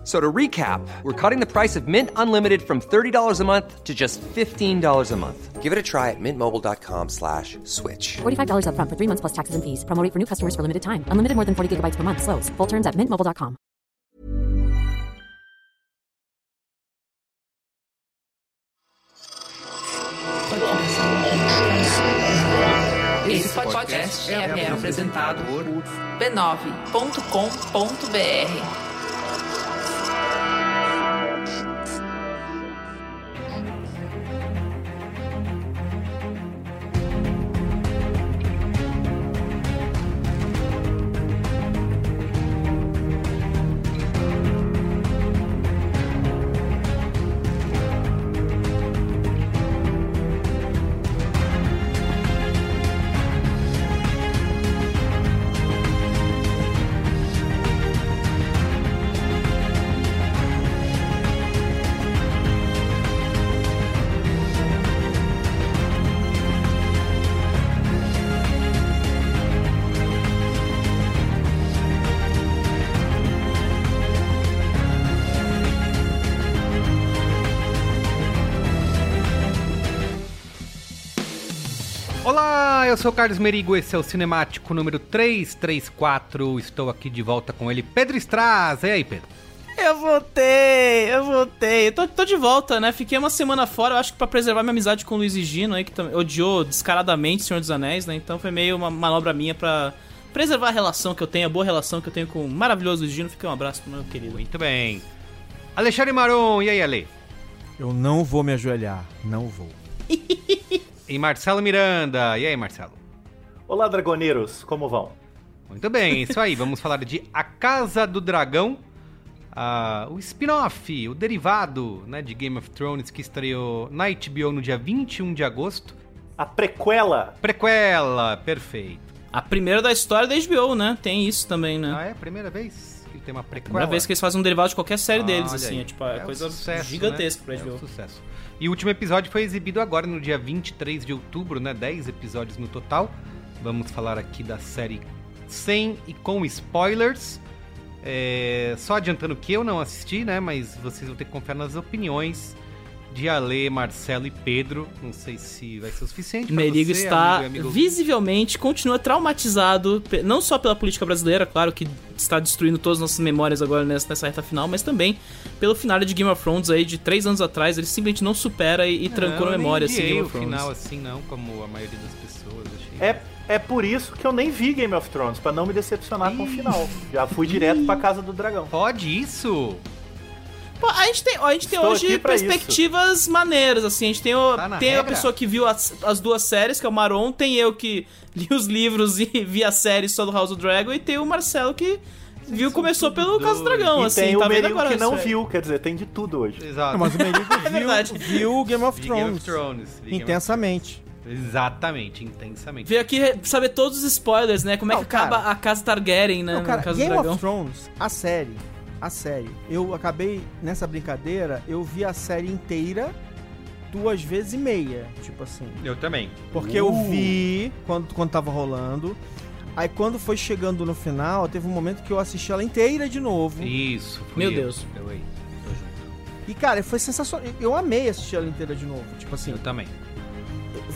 F- So to recap, we're cutting the price of Mint Unlimited from $30 a month to just $15 a month. Give it a try at mintmobile.com slash switch. $45 upfront for three months plus taxes and fees. Promo for new customers for limited time. Unlimited more than 40 gigabytes per month. Slows. Full terms at mintmobile.com. Esse podcast é, é apresentado por b9.com.br. eu sou o Carlos Merigo, esse é o Cinemático número 334. Estou aqui de volta com ele, Pedro Straz. E aí, Pedro? Eu voltei, eu voltei. Tô, tô de volta, né? Fiquei uma semana fora, eu acho que pra preservar minha amizade com o Luiz e Gino aí, que odiou descaradamente Senhor dos Anéis, né? Então foi meio uma manobra minha pra preservar a relação que eu tenho, a boa relação que eu tenho com o maravilhoso Luiz e Gino. Fica um abraço pro meu querido. Muito bem. Alexandre Maron, e aí, Ale? Eu não vou me ajoelhar, não vou. E Marcelo Miranda, e aí, Marcelo? Olá, dragoneiros, como vão? Muito bem, isso aí. Vamos falar de A Casa do Dragão, ah, o spin-off, o derivado né, de Game of Thrones que estreou na HBO no dia 21 de agosto. A prequela. Prequela, perfeito. A primeira da história da HBO, né? Tem isso também, né? Ah, é a primeira vez que tem uma prequela? Primeira vez que eles fazem um derivado de qualquer série Ah, deles, assim. aí. É tipo, é, um coisa sucesso, gigantesca né? pra É um HBO. sucesso. E o último episódio foi exibido agora, no dia 23 de outubro, né? 10 episódios no total. Vamos falar aqui da série sem e com spoilers. É, Só adiantando que eu não assisti, né? Mas vocês vão ter que confiar nas opiniões de Ale, Marcelo e Pedro. Não sei se vai ser o suficiente. Merigo você, está amigo amigo visivelmente, continua traumatizado, não só pela política brasileira, claro que está destruindo todas as nossas memórias agora nessa, nessa reta final, mas também pelo final de Game of Thrones aí de três anos atrás, ele simplesmente não supera e, e trancou Não, na eu nem memória assim, Game o of Thrones. final assim, não, como a maioria das pessoas. Achei. É, é por isso que eu nem vi Game of Thrones, pra não me decepcionar com o final. Já fui direto pra Casa do Dragão. Pode isso? Pô, a gente tem, ó, a gente tem Estou hoje perspectivas maneiras, assim. A gente tem, o, Tá tem a pessoa que viu as, as duas séries, que é o Maron, tem eu que li os livros e vi a série só do House of Dragon, e tem o Marcelo que viu, começou pelo Casa do Dragão, e assim, tem tá o vendo Merigo agora que não isso viu, quer dizer, tem de tudo hoje. Exato. Não, mas o Merigo verdade. viu, viu Game of Vi Game Thrones. of Thrones. Intensamente. Exatamente, intensamente. Veio aqui saber todos os spoilers, né? Como é Não, que acaba cara. a Casa Targaryen, né? Não, no cara, Casa Game do Dragão. of Thrones, a série, a série. Eu acabei, nessa brincadeira, eu vi a série inteira duas vezes e meia, tipo assim. Eu também. Porque eu vi quando, quando tava rolando. Aí quando foi chegando no final, teve um momento que eu assisti ela inteira de novo. Isso, fui Meu eu. Deus. Eu aí. Tô junto. E cara, foi sensacional. Eu amei assistir ela inteira de novo. Tipo assim, Eu também.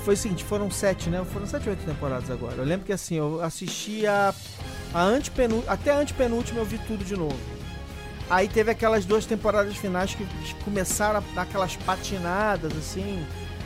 foi o seguinte, foram sete, né? Foram sete ou oito temporadas agora. Eu lembro que assim, eu assisti a, a antepenu, até a antepenúltima eu vi tudo de novo. Aí teve aquelas duas temporadas finais que começaram a dar aquelas patinadas, assim.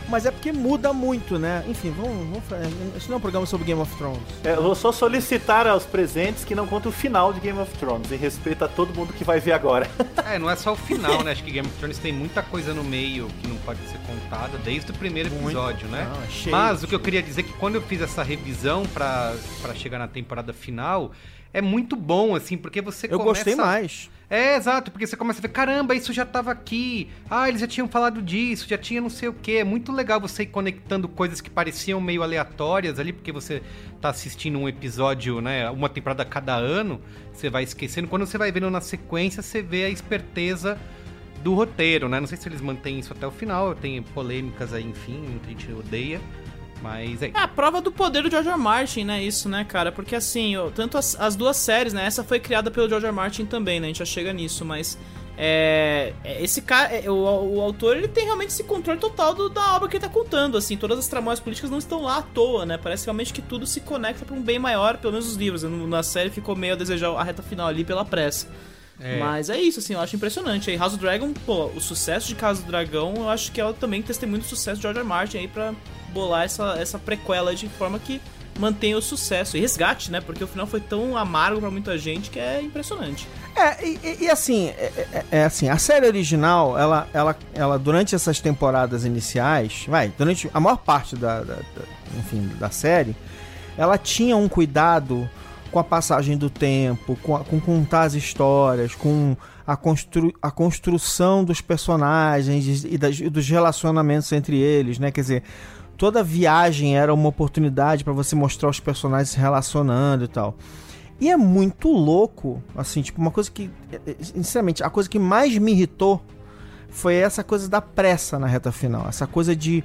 Mas é porque muda muito, né? Enfim, vamos, vamos fazer. Isso não é um programa sobre Game of Thrones. É, eu vou só solicitar aos presentes que não contem o final de Game of Thrones, em respeito a todo mundo que vai ver agora. É, não é só o final, né? Acho que Game of Thrones tem muita coisa no meio que não pode ser contada desde o primeiro episódio, né? Não, é cheio, Mas o que eu cheio. queria dizer é que quando eu fiz essa revisão pra, pra chegar na temporada final, é muito bom, assim, porque você Eu começa... gostei mais. É, exato, porque você começa a ver, caramba, isso já tava aqui. Ah, eles já tinham falado disso, já tinha não sei o quê. É muito legal você ir conectando coisas que pareciam meio aleatórias ali, porque você tá assistindo um episódio, né, uma temporada cada ano, você vai esquecendo. Quando você vai vendo na sequência, você vê a esperteza do roteiro, né? Não sei se eles mantêm isso até o final, tem polêmicas aí, enfim, muita gente odeia. Mas é É a prova do poder do George R. Martin, né? Isso, né, cara? Porque assim, tanto as, as duas séries, né? Essa foi criada pelo George R. Martin também, né? A gente já chega nisso, mas. É, é, esse cara, é, o, o autor, ele tem realmente esse controle total do- da obra que ele tá contando, assim, todas as tramóias políticas não estão lá à toa, né, parece realmente que tudo se conecta pra um bem maior, pelo menos os livros, na série ficou meio a desejar a reta final ali pela pressa. É. Mas é isso, assim, eu acho impressionante. Aí House of Dragon, pô, o sucesso de Casa do Dragão, eu acho que ela também testemunha do sucesso de George. R. Martin aí pra bolar essa, essa prequela de forma que mantenha o sucesso e resgate, né? Porque o final foi tão amargo pra muita gente que é impressionante. É, e, e- assim, é, é- é assim, a série original, ela, ela, ela, durante essas temporadas iniciais, vai, durante a maior parte da, da- da- enfim, da série, ela tinha um cuidado com a passagem do tempo, com, a- com contar as histórias, com a, constru, a construção dos personagens e, das- e dos relacionamentos entre eles, né? Quer dizer, toda viagem era uma oportunidade para você mostrar os personagens se relacionando e tal. E é muito louco, assim, tipo, uma coisa que, eh, eh, sinceramente, a coisa que mais me irritou foi essa coisa da pressa na reta final. Essa coisa de.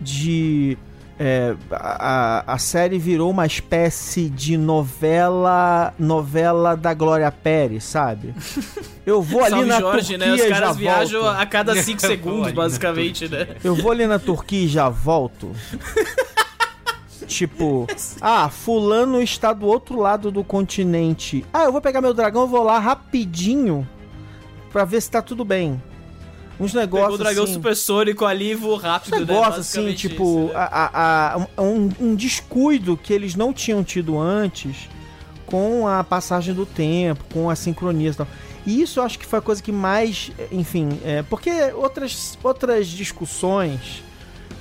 de é, a, a série virou uma espécie de novela novela da Glória Pérez, sabe? Eu vou ali Salve na Jorge, Turquia né? Os caras já viajam volto. a cada 5 Vou segundos, na basicamente, né? Eu vou ali na Turquia e já volto. tipo, ah, fulano está do outro lado do continente. Ah, eu vou pegar meu dragão e vou lá rapidinho pra ver se tá tudo bem. Uns negócios Pegou o dragão assim, supersônico ali, voou rápido, uns né? negócios assim, tipo, isso, né? a- a- a- um, um descuido que eles não tinham tido antes com a passagem do tempo, com a sincronia e tal. E isso eu acho que foi a coisa que mais, enfim, é, porque outras, outras discussões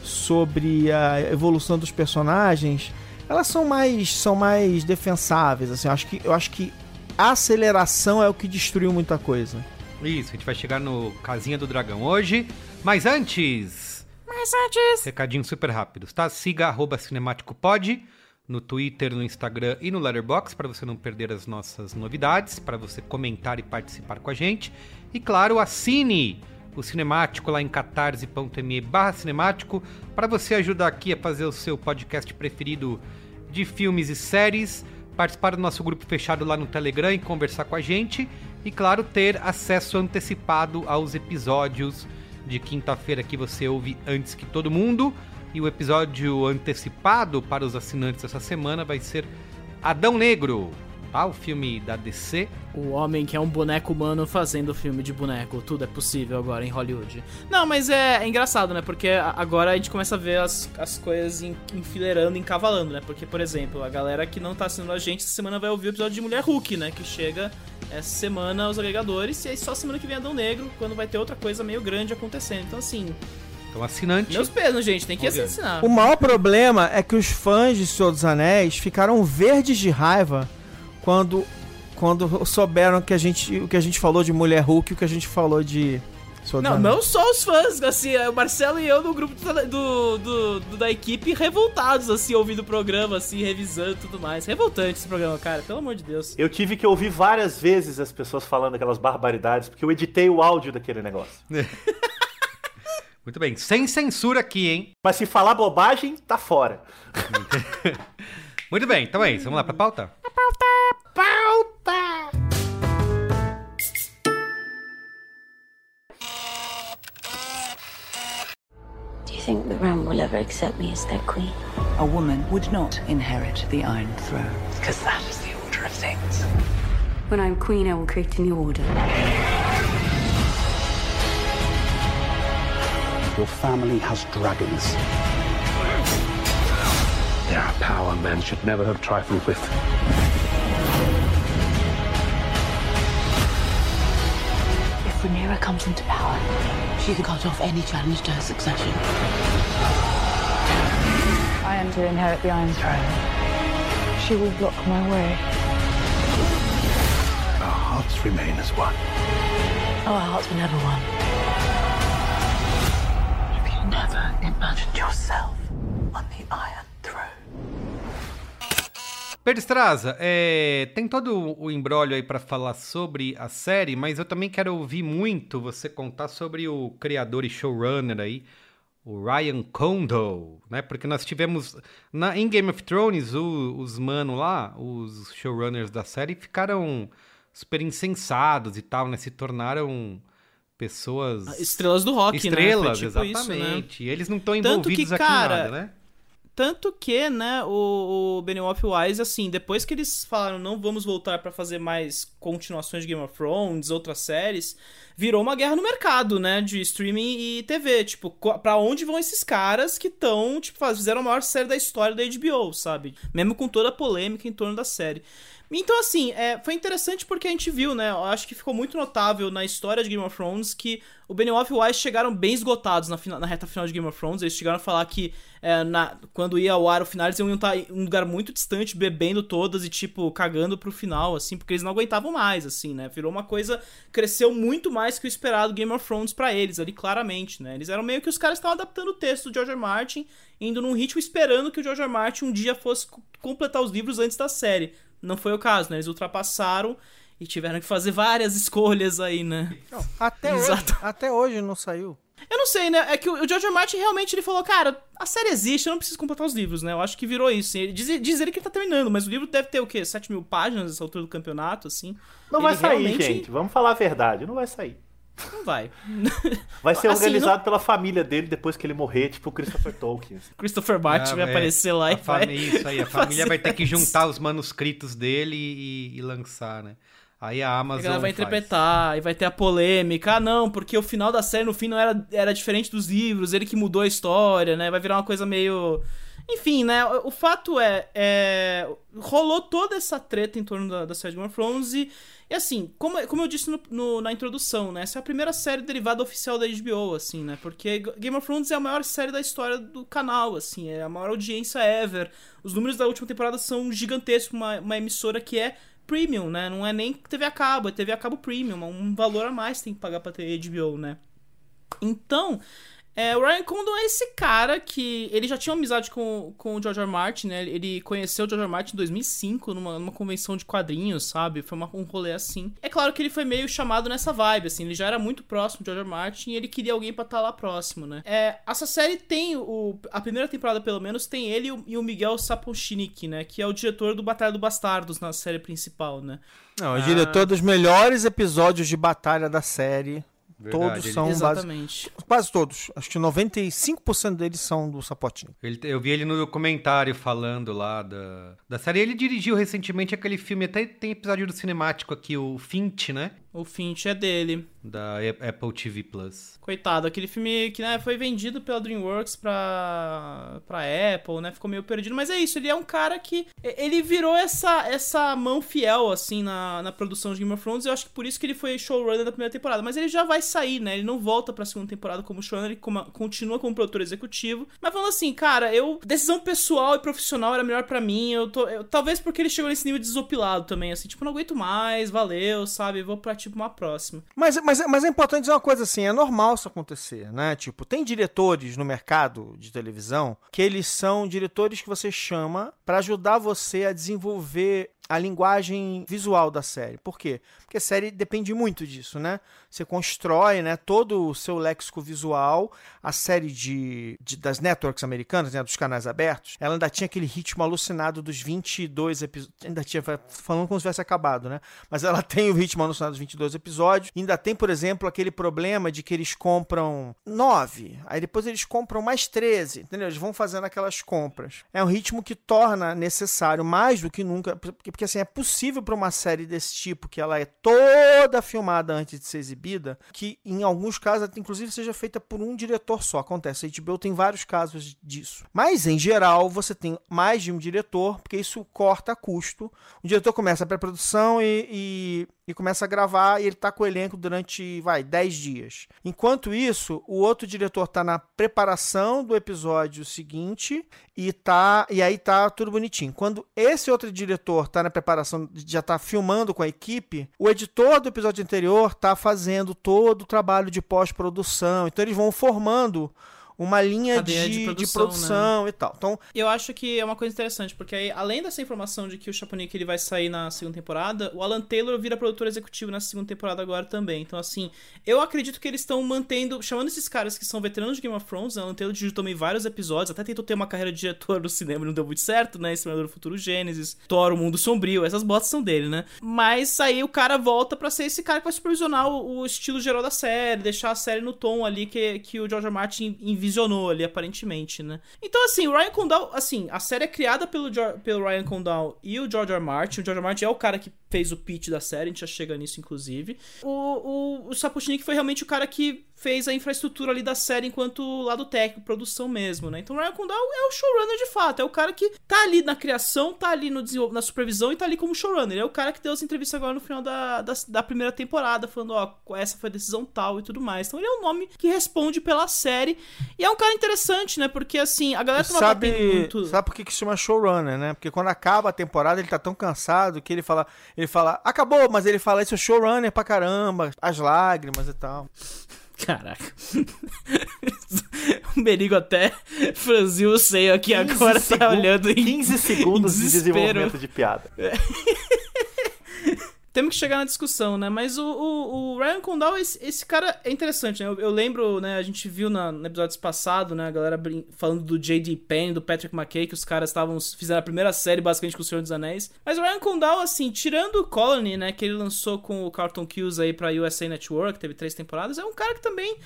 sobre a evolução dos personagens, elas são mais são mais defensáveis, assim, eu acho que eu acho que a aceleração é o que destruiu muita coisa. Isso, a gente vai chegar no Casinha do Dragão hoje. Mas antes. Mas antes. Recadinhos super rápidos, tá? Siga arroba cinemáticopod no Twitter, no Instagram e no Letterboxd para você não perder as nossas novidades, para você comentar e participar com a gente. E claro, assine o Cinemático lá em catarse.me barra cinemático para você ajudar aqui a fazer o seu podcast preferido de filmes e séries, participar do nosso grupo fechado lá no Telegram e conversar com a gente. E claro, ter acesso antecipado aos episódios de quinta-feira que você ouve antes que todo mundo. E o episódio antecipado para os assinantes essa semana vai ser Adão Negro, tá? O filme da DC. O homem que é um boneco humano fazendo filme de boneco. Tudo é possível agora em Hollywood. Não, mas é, é engraçado, né? Porque agora a gente começa a ver as, as coisas en- enfileirando, encavalando, né? Porque, por exemplo, a galera que não tá assinando a gente essa semana vai ouvir o episódio de Mulher Hulk, né? Que chega essa semana aos agregadores. E aí só semana que vem Adão Negro, quando vai ter outra coisa meio grande acontecendo. Então, assim, Então, assinante. meus pesos, gente. Tem que assinar. O maior problema é que os fãs de Senhor dos Anéis ficaram verdes de raiva quando, quando souberam que a gente, o que a gente falou de Mulher Hulk e o que a gente falou de Não, não só os fãs, assim, é o Marcelo e eu no grupo do, do- do- da equipe revoltados, assim, ouvindo o programa, assim, revisando e tudo mais. Revoltante esse programa, cara, pelo amor de Deus. Eu tive que ouvir várias vezes as pessoas falando aquelas barbaridades, porque eu editei o áudio daquele negócio. Muito bem, sem censura aqui, hein? Mas se falar bobagem, tá fora. Muito bem, então é isso. Vamos lá pra pauta? Will ever accept me as their queen? A woman would not inherit the Iron Throne, because that is the order of things. When I'm queen, I will create a new order. Your family has dragons. They are a power men should never have trifled with. If Rhaenyra comes into power, she can cut off any challenge to her succession. I am to inherit the Iron Throne. She will block my way. Our hearts remain as one. Oh, our hearts were never one. Have you never imagined yourself Pedro Estraza, é, tem todo o embrólio aí pra falar sobre a série, mas eu também quero ouvir muito você contar sobre o criador e showrunner aí, o Ryan Condal, né? Porque nós tivemos na, em Game of Thrones o- os mano lá, os showrunners da série ficaram super insensados e tal, né? Se tornaram pessoas Estrelas do rock, né? estrelas, Foi tipo isso, exatamente. E eles não estão envolvidos que, aqui cara, em nada, né? Tanto que, né, o, o Benioff Wise, assim, depois que eles falaram não vamos voltar pra fazer mais continuações de Game of Thrones, outras séries, virou uma guerra no mercado, né, de streaming e TV. Tipo, pra onde vão esses caras que estão, tipo, fizeram a maior série da história da HBO, sabe? Mesmo com toda a polêmica em torno da série. Então, assim, é, foi interessante porque a gente viu, né? Eu acho que ficou muito notável na história de Game of Thrones que o Benioff e o Weiss chegaram bem esgotados na, fina- na reta final de Game of Thrones. Eles chegaram a falar que é, na- quando ia ao ar o final, eles iam estar em um lugar muito distante, bebendo todas e, tipo, cagando pro final, assim, porque eles não aguentavam mais, assim, né? Virou uma coisa. Cresceu muito mais que o esperado Game of Thrones pra eles, ali, claramente, né? Eles eram meio que os caras estavam adaptando o texto do George R. Martin, indo num ritmo esperando que o George R. Martin um dia fosse co- completar os livros antes da série. Não foi o caso, né? Eles ultrapassaram e tiveram que fazer várias escolhas aí, né? Até hoje, Exato. até hoje não saiu. Eu não sei, né? É que o George. Martin realmente ele falou, cara, a série existe, eu não preciso completar os livros, né? Eu acho que virou isso. Ele diz, diz ele que ele tá terminando, mas o livro deve ter o quê? 7 mil páginas nessa altura do campeonato, assim. Não Ele vai sair, realmente- gente. Vamos falar a verdade. Não vai sair. Não vai. Vai ser Assim, organizado pela família dele depois que ele morrer, tipo o Christopher Tolkien. Christopher Martin Ah, vai é. aparecer lá A e vai. Isso aí, a família vai ter que juntar os manuscritos dele e, e lançar, né? Aí a Amazon. galera vai faz. interpretar, e vai ter a polêmica. Ah, não, porque o final da série no fim não era, era diferente dos livros, ele que mudou a história, né? Vai virar uma coisa meio. Enfim, né? O, o fato é, é, Rolou toda essa treta em torno da, da série de Game of Thrones e. E assim, como, como eu disse no- no- na introdução, né? Essa é a primeira série derivada oficial da HBO, assim, né? Porque Game of Thrones é a maior série da história do canal, assim, é a maior audiência ever. Os números da última temporada são gigantescos, uma, uma emissora que é premium, né? Não é nem TV a cabo, é TV a cabo premium, é um valor a mais tem que pagar pra ter HBO, né? Então, é, o Ryan Condon é esse cara que ele já tinha uma amizade com, com o George R. Martin, né? Ele conheceu o George R. Martin em 2005 numa, numa convenção de quadrinhos, sabe? Foi uma- um rolê assim. É claro que ele foi meio chamado nessa vibe, assim. Ele já era muito próximo do George R. Martin e ele queria alguém pra estar lá próximo, né? É, essa série tem o... A primeira temporada, pelo menos, tem ele e o, e o Miguel Sapochnik, né? Que é o diretor do Batalha do Bastardos na série principal, né? Não, é Ah. diretor dos melhores episódios de batalha da série. Verdade, todos ele- são base- Exatamente. quase todos. Acho que 95% deles são do Sapotinho. Ele- eu vi ele no documentário falando lá da, da série. Ele dirigiu recentemente aquele filme, até tem episódio do cinemático aqui, o Finch, né? O Finch é dele. Da Apple TV Plus. Coitado, aquele filme que né, foi vendido pela DreamWorks pra, pra Apple, né? Ficou meio perdido. Mas é isso, ele é um cara que. Ele virou essa, essa mão fiel, assim, na, na produção de Game of Thrones. Eu acho que por isso que ele foi showrunner da primeira temporada. Mas ele já vai sair, né? Ele não volta pra segunda temporada como showrunner, ele como- continua como produtor executivo. Mas falando assim, cara, eu. Decisão pessoal e profissional era melhor pra mim. Eu tô. eu- talvez porque ele chegou nesse nível desopilado também, assim, tipo, não aguento mais, valeu, sabe? Vou pra, tipo, uma próxima. Mas, mas, mas é importante dizer uma coisa assim, é normal isso acontecer, né? Tipo, tem diretores no mercado de televisão que eles são diretores que você chama pra ajudar você a desenvolver a linguagem visual da série. Por quê? Porque a série depende muito disso, né? Você constrói né, todo o seu léxico visual. A série de, de das networks americanas, né, dos canais abertos, ela ainda tinha aquele ritmo alucinado dos 22 episódios. Ainda tinha, falando como se tivesse acabado, né? Mas ela tem o ritmo alucinado dos 22 episódios. Ainda tem, por exemplo, aquele problema de que eles compram 9, aí depois eles compram mais 13, entendeu? Eles vão fazendo aquelas compras. É um ritmo que torna necessário mais do que nunca, porque, porque assim, é possível para uma série desse tipo, que ela é toda filmada antes de ser exibida, que em alguns casos, inclusive, seja feita por um diretor só. Acontece, a HBO tem vários casos disso. Mas, em geral, você tem mais de um diretor, porque isso corta custo. O diretor começa a pré-produção e, e e começa a gravar e ele tá com o elenco durante, vai, 10 dias. Enquanto isso, o outro diretor tá na preparação do episódio seguinte e tá e aí tá tudo bonitinho. Quando esse outro diretor tá na preparação, já tá filmando com a equipe, o editor do episódio anterior tá fazendo todo o trabalho de pós-produção. Então eles vão formando uma linha de, de, produção, de produção né? e tal. Então, eu acho que é uma coisa interessante, porque aí, além dessa informação de que o Chapolin ele vai sair na segunda temporada, o Alan Taylor vira produtor executivo na segunda temporada agora também. Então, assim, eu acredito que eles estão mantendo, chamando esses caras que são veteranos de Game of Thrones, o Alan Taylor dirigiu também vários episódios, até tentou ter uma carreira de diretor no cinema, não deu muito certo, né? Exterminador do Futuro Gênesis, Thor, o Mundo Sombrio, essas botas são dele, né? Mas aí o cara volta para ser esse cara que vai supervisionar o, o, estilo geral da série, deixar a série no tom ali que, que o George Martin enviou visionou ali, aparentemente, né? Então, assim, o Ryan Condal, assim, a série é criada pelo, pelo Ryan Condal e o George R. Martin. O George R. Martin é o cara que fez o pitch da série, a gente já chega nisso, inclusive. O, o, o foi realmente o cara que fez a infraestrutura ali da série enquanto lado técnico, produção mesmo, né? Então o Ryan Condal é o showrunner de fato, é o cara que tá ali na criação, tá ali no na supervisão e tá ali como showrunner. Ele é o cara que deu as entrevistas agora no final da, da, da, primeira temporada, falando, ó, essa foi a decisão tal e tudo mais. Então ele é um nome que responde pela série. E é um cara interessante, né? Porque assim, a galera tava sabe, muito... Sabe por que, que se chama showrunner, né? Porque quando acaba a temporada, ele tá tão cansado que ele fala, ele fala, acabou, mas ele fala, esse é showrunner pra caramba, as lágrimas e tal. Caraca. o Merigo até franziu o seio aqui agora, tá olhando em 15 segundos em de desenvolvimento de piada. Temos que chegar na discussão, né? Mas o, o, o Ryan Condal, esse, esse, cara é interessante, né? Eu, eu, lembro, né? A gente viu na, no episódio passado, né? A galera falando do J.D. Penn, do Patrick McKay, que os caras estavam fizeram a primeira série basicamente com o Senhor dos Anéis. Mas o Ryan Condal, assim, tirando o Colony, né? Que ele lançou com o Carlton Kills aí pra USA Network, teve três temporadas, é um cara que também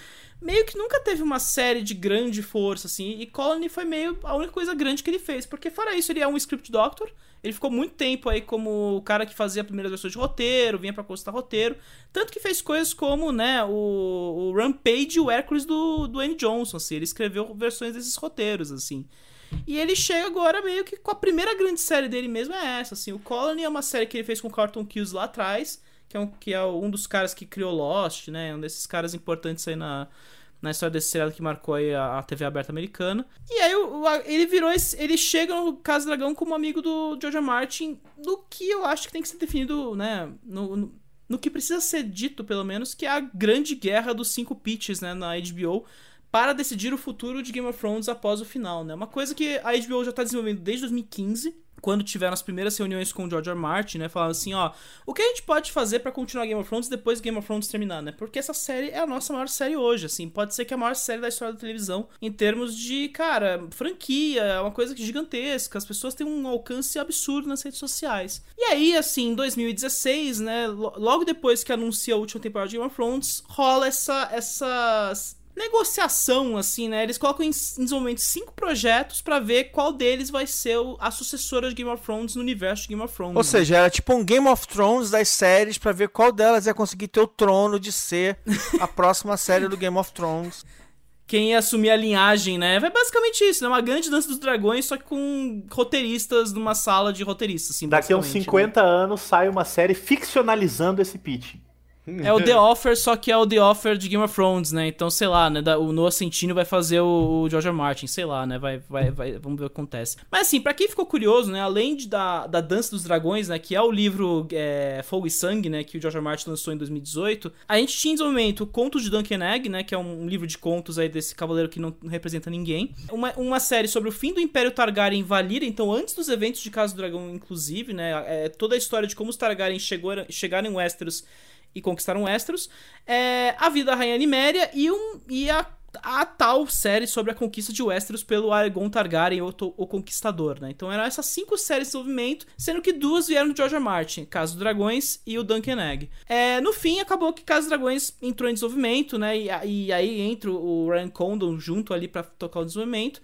meio que nunca teve uma série de grande força, assim. E Colony foi meio a única coisa grande que ele fez. Porque fora isso, ele é um script doctor. Ele ficou muito tempo aí como o cara que fazia primeiras versões de roteiro, vinha para constar roteiro. Tanto que fez coisas como, né, o, o Rampage e o Hércules do, do Andy Johnson, assim. Ele escreveu versões desses roteiros, assim. E ele chega agora meio que com a primeira grande série dele mesmo é essa, assim. O Colony é uma série que ele fez com o Carlton Kills lá atrás, que é um, que é um dos caras que criou Lost, né? Um desses caras importantes aí na, na história desse seriado que marcou a, a TV aberta americana. E aí o, ele virou esse, ele chega no Casa Dragão como amigo do George Martin, do que eu acho que tem que ser definido, né, no, no, no que precisa ser dito, pelo menos, que é a grande guerra dos cinco pitches, né, na HBO, para decidir o futuro de Game of Thrones após o final, né? Uma coisa que a HBO já está desenvolvendo desde 2015 quando tiveram as primeiras reuniões com o George R. Martin, né, falando assim, ó, o que a gente pode fazer para continuar Game of Thrones depois Game of Thrones terminar, né? Porque essa série é a nossa maior série hoje, assim, pode ser que é a maior série da história da televisão em termos de, cara, franquia, é uma coisa gigantesca, as pessoas têm um alcance absurdo nas redes sociais. E aí, assim, em 2016, né, logo depois que anuncia a última temporada de Game of Thrones, rola essa essas negociação, assim, né? Eles colocam em, desenvolvimento cinco projetos para ver qual deles vai ser o, a sucessora de Game of Thrones no universo de Game of Thrones. Ou né? seja, era tipo um Game of Thrones das séries para ver qual delas ia conseguir ter o trono de ser a próxima série do Game of Thrones. Quem ia assumir a linhagem, né? Vai basicamente isso, né? Uma grande dança dos dragões, só que com roteiristas numa sala de roteiristas, assim. Daqui a uns 50 né? anos sai uma série ficcionalizando esse pitch. É o The Offer, só que é o The Offer de Game of Thrones, né? Então, sei lá, né? O Noah Centineo vai fazer o, o George R. Martin, sei lá, né? Vai, vai, vai, vamos ver o que acontece. Mas assim, pra quem ficou curioso, né? Além de, da, da Dança dos Dragões, né? Que é o livro é, Fogo e Sangue, né? Que o George R. Martin lançou em 2018. A gente tinha em desenvolvimento Contos de Duncan Egg, né? Que é um livro de contos aí desse cavaleiro que não representa ninguém. Uma, uma série sobre o fim do Império Targaryen em Valyria, então antes dos eventos de Casa do Dragão, inclusive, né? É, toda a história de como os Targaryen chegou, chegaram em Westeros e conquistaram Westeros, é, a vida da Rainha Niméria e, um, e a, a tal série sobre a conquista de Westeros pelo Aegon Targaryen, o, o Conquistador, né? Então eram essas cinco séries de desenvolvimento, sendo que duas vieram do George R. Martin, Casa dos Dragões e o Duncan Egg. É, no fim, acabou que Casa dos Dragões entrou em desenvolvimento, né? E, e aí entra o Ryan Condon junto ali pra tocar o desenvolvimento.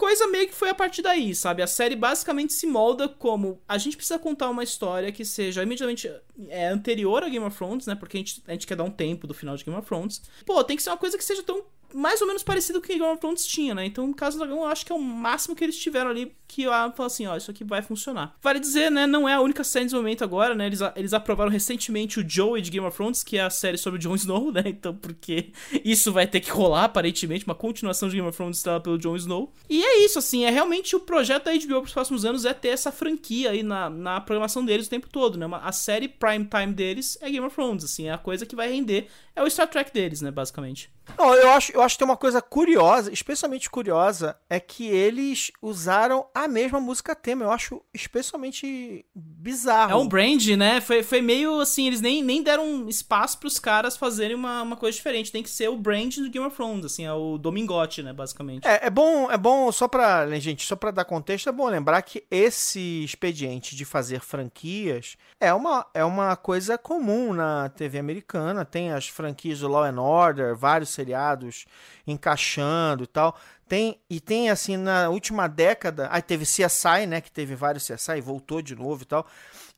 Coisa meio que foi a partir daí, sabe? A série basicamente se molda como a gente precisa contar uma história que seja imediatamente é, anterior a Game of Thrones, né? Porque a gente, a gente quer dar um tempo do final de Game of Thrones. Pô, tem que ser uma coisa que seja tão mais ou menos parecido com o que Game of Thrones tinha, né? Então, no caso do Dragão, eu acho que é o máximo que eles tiveram ali que eu falo assim, ó, isso aqui vai funcionar. Vale dizer, né, não é a única série de desenvolvimento agora, né? Eles, eles aprovaram recentemente o Joey de Game of Thrones, que é a série sobre o Jon Snow, né? Então, porque isso vai ter que rolar, aparentemente, uma continuação de Game of Thrones estrelada pelo Jon Snow. E é isso, assim, é realmente o projeto da HBO pros próximos anos é ter essa franquia aí na, na programação deles o tempo todo, né? A série prime time deles é Game of Thrones, assim, é a coisa que vai render, é o Star Trek deles, né, basicamente. Não, eu acho, eu acho que tem uma coisa curiosa, especialmente curiosa, é que eles usaram a mesma música tema. Eu acho especialmente bizarro. É um brand, né? Foi, foi meio assim, eles nem, nem deram espaço pros caras fazerem uma, uma coisa diferente. Tem que ser o brand do Game of Thrones, assim, é o Domingote, né, basicamente. É, é bom, é bom só pra, né, gente, só pra dar contexto, é bom lembrar que esse expediente de fazer franquias é uma, é uma coisa comum na TV americana. Tem as franquias do Law and Order, vários seriados encaixando e tal. Tem, e tem assim, na última década, aí teve CSI, né, que teve vários CSI voltou de novo e tal.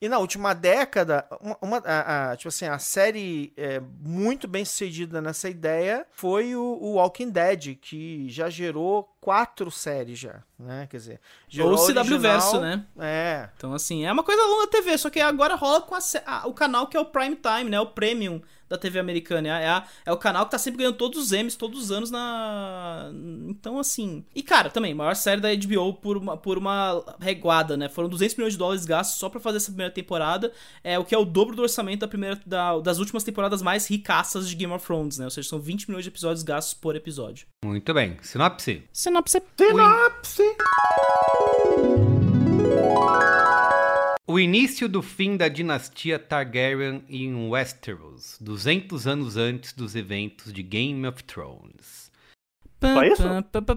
E na última década, uma, uma- a, a- tipo assim, a série é, muito bem sucedida nessa ideia foi o, o Walking Dead, que já gerou quatro séries já, né? Quer dizer, Ou o CW original- Verso, né? É. Então, assim, é uma coisa longa da TV, só que agora rola com a a- o canal que é o Prime Time, né? O Premium da TV americana. É, a- é o canal que tá sempre ganhando todos os Emmys, todos os anos na. Então, assim. E, cara, também, maior série da HBO por uma, por uma reguada, né? Foram 200 milhões de dólares gastos só pra fazer essa primeira temporada, é o que é o dobro do orçamento da primeira, da- das últimas temporadas mais ricaças de Game of Thrones, né? Ou seja, são 20 milhões de episódios gastos por episódio. Muito bem. Sinopse. Sinopse. Sinopse. O início do fim da dinastia Targaryen em Westeros, 200 anos antes dos eventos de Game of Thrones. Só isso?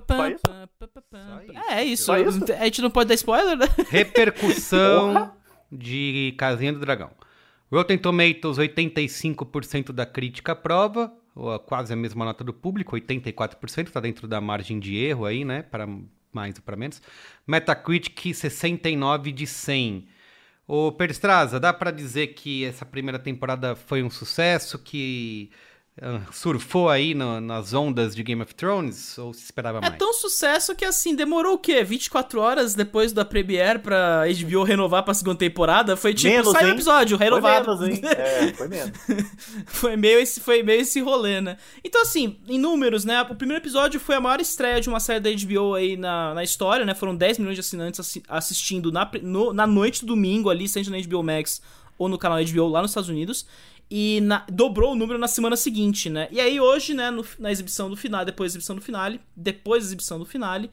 Só isso? É, é isso. A gente não pode dar spoiler, né? Repercussão de Casinha do Dragão. Rotten Tomatoes, 85% da crítica aprova, ou quase a mesma nota do público, 84%, tá dentro da margem de erro aí, né, para mais ou para menos. Metacritic, 69 de 100. Ô, Perstraza, dá pra dizer que essa primeira temporada foi um sucesso, que surfou aí no- nas ondas de Game of Thrones, ou se esperava É mais? tão sucesso que, assim, demorou o quê? 24 horas depois da Premiere pra HBO renovar pra segunda temporada? Foi tipo, Menos, sai o episódio, Foi renovado. menos, hein? É, foi menos. foi, meio esse, foi meio esse rolê, né? Então, assim, em números, né? O primeiro episódio foi a maior estreia de uma série da HBO aí na, na história, né? Foram 10 milhões de assinantes assi- assistindo na, no- na noite do domingo ali, seja na HBO Max ou no canal HBO lá nos Estados Unidos. E na- dobrou o número na semana seguinte, né? E aí hoje, né, no- na exibição do final, depois da exibição do finale, depois da exibição do finale,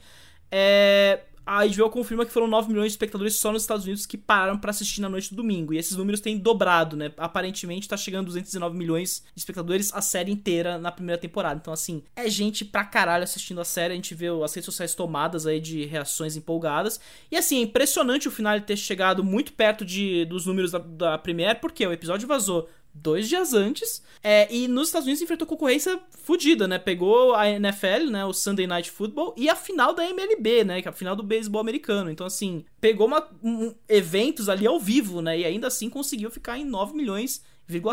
é, a HBO confirma que foram 9 milhões de espectadores só nos Estados Unidos que pararam pra assistir na noite do domingo. E esses números têm dobrado, né? Aparentemente tá chegando a 219 milhões de espectadores a série inteira na primeira temporada. Então, assim, é gente pra caralho assistindo a série. A gente vê as redes sociais tomadas aí de reações empolgadas. E assim, é impressionante o final ter chegado muito perto de, dos números da, da Premiere, porque o episódio vazou dois dias antes. É, e nos Estados Unidos enfrentou concorrência fodida, né? Pegou a NFL, né? O Sunday Night Football e a final da MLB, né? Que é a final do beisebol americano. Então, assim, pegou uma, um- eventos ali ao vivo, né? E ainda assim conseguiu ficar em 9 milhões,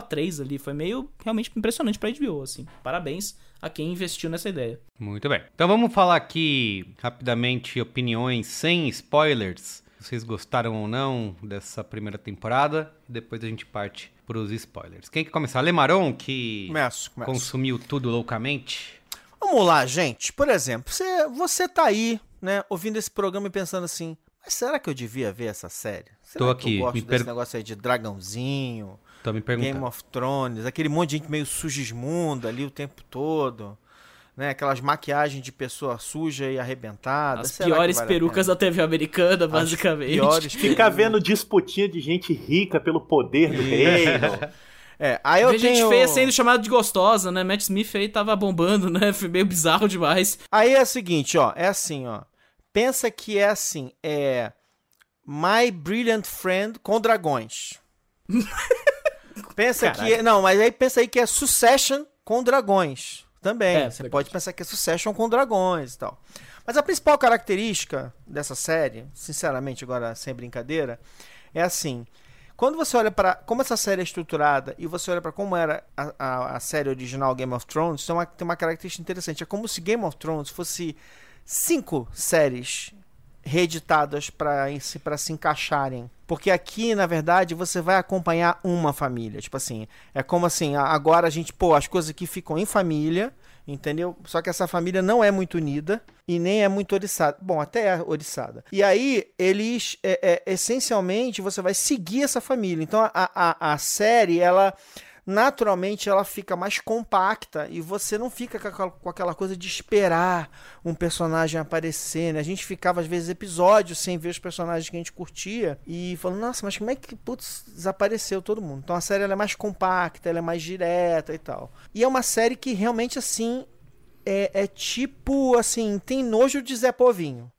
3 ali. Foi meio realmente impressionante pra HBO, assim. Parabéns a quem investiu nessa ideia. Muito bem. Então vamos falar aqui rapidamente opiniões sem spoilers vocês gostaram ou não dessa primeira temporada. Depois a gente parte pros spoilers. Quem quer começar? Lemaron, que Começo, começo. consumiu tudo loucamente. Vamos lá, gente. Por exemplo, você, você tá aí, né, ouvindo esse programa e pensando assim, mas será que eu devia ver essa série? Será Tô que aqui, eu gosto me desse per- negócio aí de dragãozinho, Tô me perguntando. Game of Thrones, aquele monte de gente meio sugismunda ali o tempo todo, né? Aquelas maquiagens de pessoa suja e arrebentada. As piores vale perucas da TV americana, basicamente. piores Ficar vendo disputinha de gente rica pelo poder do reino. É, aí eu Vê gente tenho... feia sendo chamada de gostosa, né? Matt Smith aí tava bombando, né? Foi meio bizarro demais. Aí é o seguinte, ó, é assim, ó. Pensa que é assim, é My Brilliant Friend com dragões. pensa Caralho. que, não, mas aí pensa aí que é Succession com dragões também. É, Você pode pensar que é Succession com dragões e tal. Mas a principal característica dessa série, sinceramente, agora sem brincadeira, é assim. Quando você olha para como essa série é estruturada e você olha para como era a, a, a série original Game of Thrones, tem uma, tem uma característica interessante. É como se Game of Thrones fosse cinco séries reeditadas para para se encaixarem. Porque aqui, na verdade, você vai acompanhar uma família. Tipo assim, é como assim, agora a gente, pô, as coisas aqui ficam em família, entendeu? Só que essa família não é muito unida e nem é muito oriçada. Bom, até é oriçada. E aí, eles, é, é, essencialmente, você vai seguir essa família. Então, a, a, a série, ela naturalmente ela fica mais compacta e você não fica com aquela, coisa de esperar um personagem aparecer, né? A gente ficava às vezes episódios sem ver os personagens que a gente curtia e falando, nossa, mas como é que putz, desapareceu todo mundo? Então a série é mais compacta, ela é mais direta e tal. E é uma série que realmente assim é, é tipo assim, tem nojo de Zé Povinho.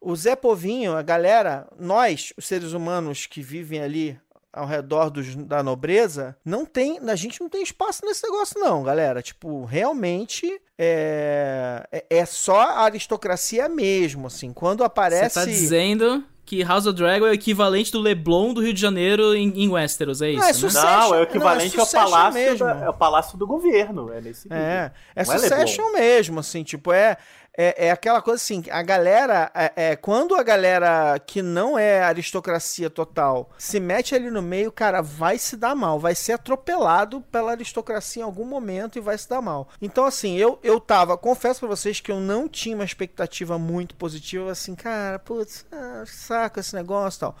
O Zé Povinho, a galera, nós, os seres humanos que vivem ali ao redor dos, da nobreza, não tem, a gente não tem espaço nesse negócio não, galera. Tipo, realmente é, é, é só a aristocracia mesmo, assim. Quando Você aparece... tá dizendo que House of Dragon é o equivalente do Leblon do Rio de Janeiro em, em Westeros, é isso, Não, é né? sucesso. Não, é o Não, equivalente é ao, palácio mesmo. da- é o palácio do governo. É nesse nível. É, é Não é Succession mesmo, assim, tipo, é, é, é aquela coisa assim, a galera, é, é, quando a galera que não é aristocracia total se mete ali no meio, cara, vai se dar mal, vai ser atropelado pela aristocracia em algum momento e vai se dar mal. Então, assim, eu, eu tava, confesso pra vocês que eu não tinha uma expectativa muito positiva, assim, cara, putz, ah, saca esse negócio e tal.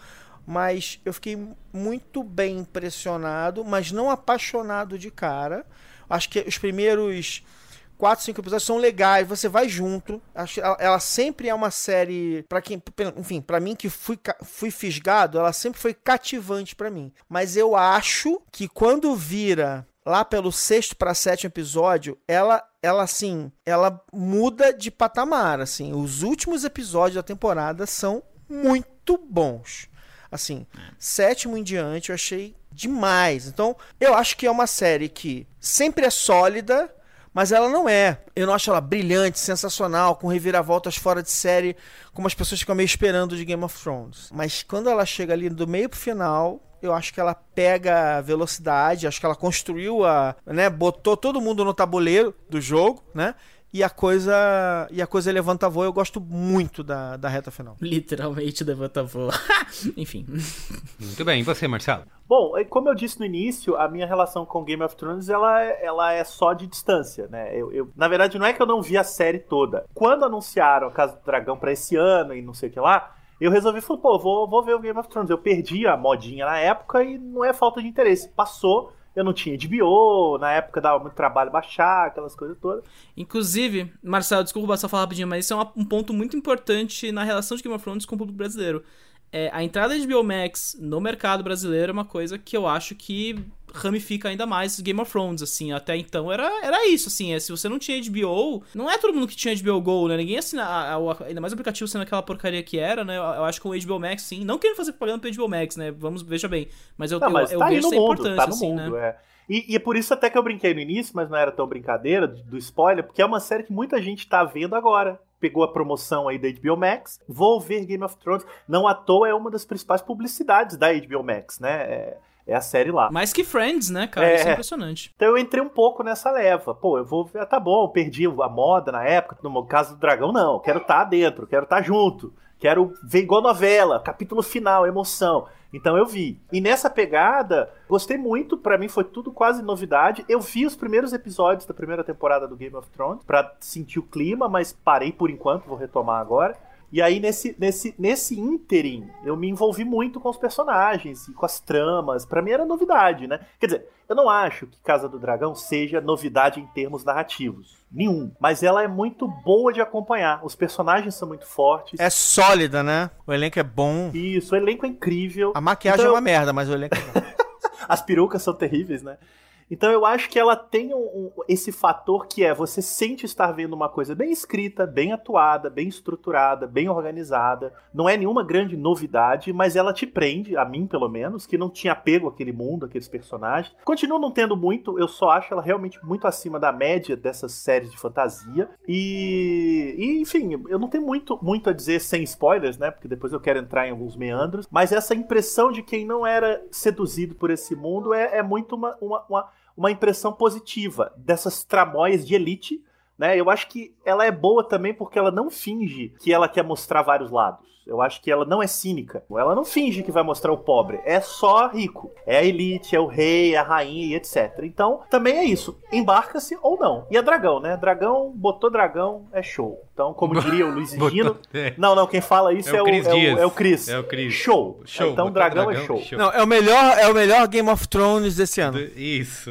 Mas eu fiquei muito bem impressionado, mas não apaixonado de cara. Acho que os primeiros quatro, cinco episódios são legais, você vai junto. Ela, sempre é uma série para quem, enfim, para mim que fui, fui fisgado, ela sempre foi cativante pra mim. Mas eu acho que quando vira lá pelo sexto para sétimo episódio, ela ela assim, ela muda de patamar, assim. Os últimos episódios da temporada são muito bons. Assim, sétimo em diante eu achei demais. Então, eu acho que é uma série que sempre é sólida, mas ela não é. Eu não acho ela brilhante, sensacional, com reviravoltas fora de série, como as pessoas ficam meio esperando de Game of Thrones. Mas quando ela chega ali do meio pro final, eu acho que ela pega velocidade, acho que ela construiu a, né, botou todo mundo no tabuleiro do jogo, né? E a coisa e a coisa levanta voo, eu gosto muito da, da reta final. Literalmente levanta voo. Enfim. Muito bem, e você, Marcelo? Bom, como eu disse no início, a minha relação com Game of Thrones ela, é- ela é só de distância, né? Eu, eu- na verdade, não é que eu não vi a série toda. Quando anunciaram a Casa do Dragão pra esse ano e não sei o que lá, eu resolvi falar, pô, vou, vou ver o Game of Thrones. Eu perdi a modinha na época e não é falta de interesse. Passou, eu não tinha HBO, na época dava muito trabalho baixar, aquelas coisas todas. Inclusive, Marcelo, desculpa só falar rapidinho, mas isso é um ponto muito importante na relação de Game of Thrones com o público brasileiro. É, a entrada de HBO Max no mercado brasileiro é uma coisa que eu acho que ramifica ainda mais Game of Thrones, assim, até então era, era isso, assim, é, se você não tinha HBO, não é todo mundo que tinha HBO Go, né, ninguém assina, a- a- ainda mais o aplicativo sendo aquela porcaria que era, né, eu, eu acho que com o HBO Max, sim, não querendo fazer propaganda pro HBO Max, né, vamos, veja bem, mas eu, Não, eu, mas eu tá aí vejo essa mundo, importância, tá no assim, mundo, né. é. E, e é por isso até que eu brinquei no início, mas não era tão brincadeira do, do spoiler, porque é uma série que muita gente tá vendo agora. Pegou a promoção aí da HBO Max, vou ver Game of Thrones. Não à toa é uma das principais publicidades da HBO Max, né? É, é a série lá. Mais que Friends, né, cara, É. isso é impressionante. Então eu entrei um pouco nessa leva. Pô, eu vou ah, tá bom, perdi a moda na época. No caso do Dragão, não. Quero estar dentro, quero estar junto. Quero ver igual novela, capítulo final, emoção. Então eu vi. E nessa pegada, gostei muito, para mim foi tudo quase novidade. Eu vi os primeiros episódios da primeira temporada do Game of Thrones para sentir o clima, mas parei por enquanto, vou retomar agora. E aí, nesse, nesse, nesse ínterim, eu me envolvi muito com os personagens e com as tramas. Para mim era novidade, né? Quer dizer, eu não acho que Casa do Dragão seja novidade em termos narrativos. Nenhum. Mas ela é muito boa de acompanhar. Os personagens são muito fortes. É sólida, né? O elenco é bom. Isso, o elenco é incrível. A maquiagem Então é uma eu- merda, mas o elenco é bom. As perucas são terríveis, né? Então eu acho que ela tem um- um- esse fator que é você sente estar vendo uma coisa bem escrita, bem atuada, bem estruturada, bem organizada. Não é nenhuma grande novidade, mas ela te prende, a mim pelo menos, que não tinha apego àquele mundo, àqueles personagens. Continuo não tendo muito, eu só acho ela realmente muito acima da média dessas séries de fantasia. E, e, enfim, eu não tenho muito, muito a dizer sem spoilers, né? Porque depois eu quero entrar em alguns meandros. Mas essa impressão de quem não era seduzido por esse mundo é, é muito uma, uma, uma, uma impressão positiva dessas tramóias de elite. Né? Eu acho que ela é boa também porque ela não finge que ela quer mostrar vários lados. Eu acho que ela não é cínica. Ela não finge que vai mostrar o pobre. É só rico. É a elite, é o rei, a rainha e etc. Então, também é isso. Embarca-se ou não. E a dragão, né? Dragão, botou dragão, é show. Então, como diria o Luiz Gino. é. Não, não, quem fala isso É é, o o, Cris é, Dias. o, é o Chris. É o Cris. Show. Show, Então, botou dragão, é dragão, show. show. Não, é o melhor, é o melhor Game of Thrones desse ano. Isso.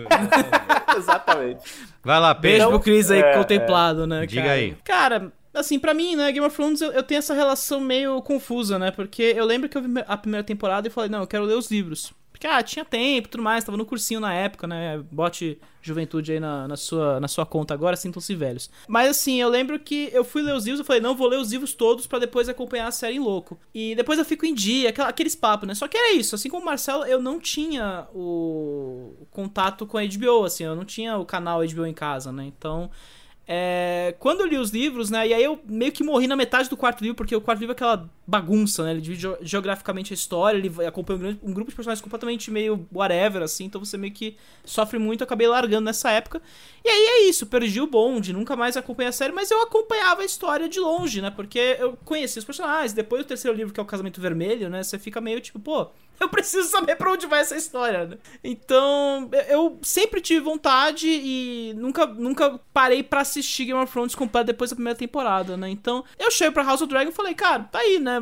Exatamente. Vai lá, Beijo Pedro. pro Cris aí, é, contemplado, né? Diga cara? aí. Cara, assim, pra mim, né, Game of Thrones, eu, eu tenho essa relação meio confusa, né? Porque eu lembro que eu vi a primeira temporada e falei, não, eu quero ler os livros. Porque, ah, tinha tempo tudo mais, tava no cursinho na época, né? Bote juventude aí na, na, sua, na sua conta agora, sintam-se velhos. Mas assim, eu lembro que eu fui ler os livros, eu falei, não, vou ler os livros todos pra depois acompanhar a série em louco. E depois eu fico em dia, aquela- aqueles papos, né? Só que era isso, assim como o Marcelo, eu não tinha o, o contato com a HBO, assim, eu não tinha o canal HBO em casa, né? Então, é, quando eu li os livros, né, e aí eu meio que morri na metade do quarto livro, porque o quarto livro é aquela bagunça, né, ele divide geo- geograficamente a história, ele acompanha um, grande- um grupo de personagens completamente meio whatever, assim, então você meio que sofre muito, eu acabei largando nessa época. E aí é isso, perdi o bonde, nunca mais acompanhei a série, mas eu acompanhava a história de longe, né, porque eu conhecia os personagens, depois do terceiro livro, que é o Casamento Vermelho, né, você fica meio tipo, pô, eu preciso saber pra onde vai essa história, né? Então, eu sempre tive vontade e nunca, nunca parei pra assistir Game of Thrones completo depois da primeira temporada, né? Então, eu cheguei pra House of Dragon e falei, cara, tá aí, né?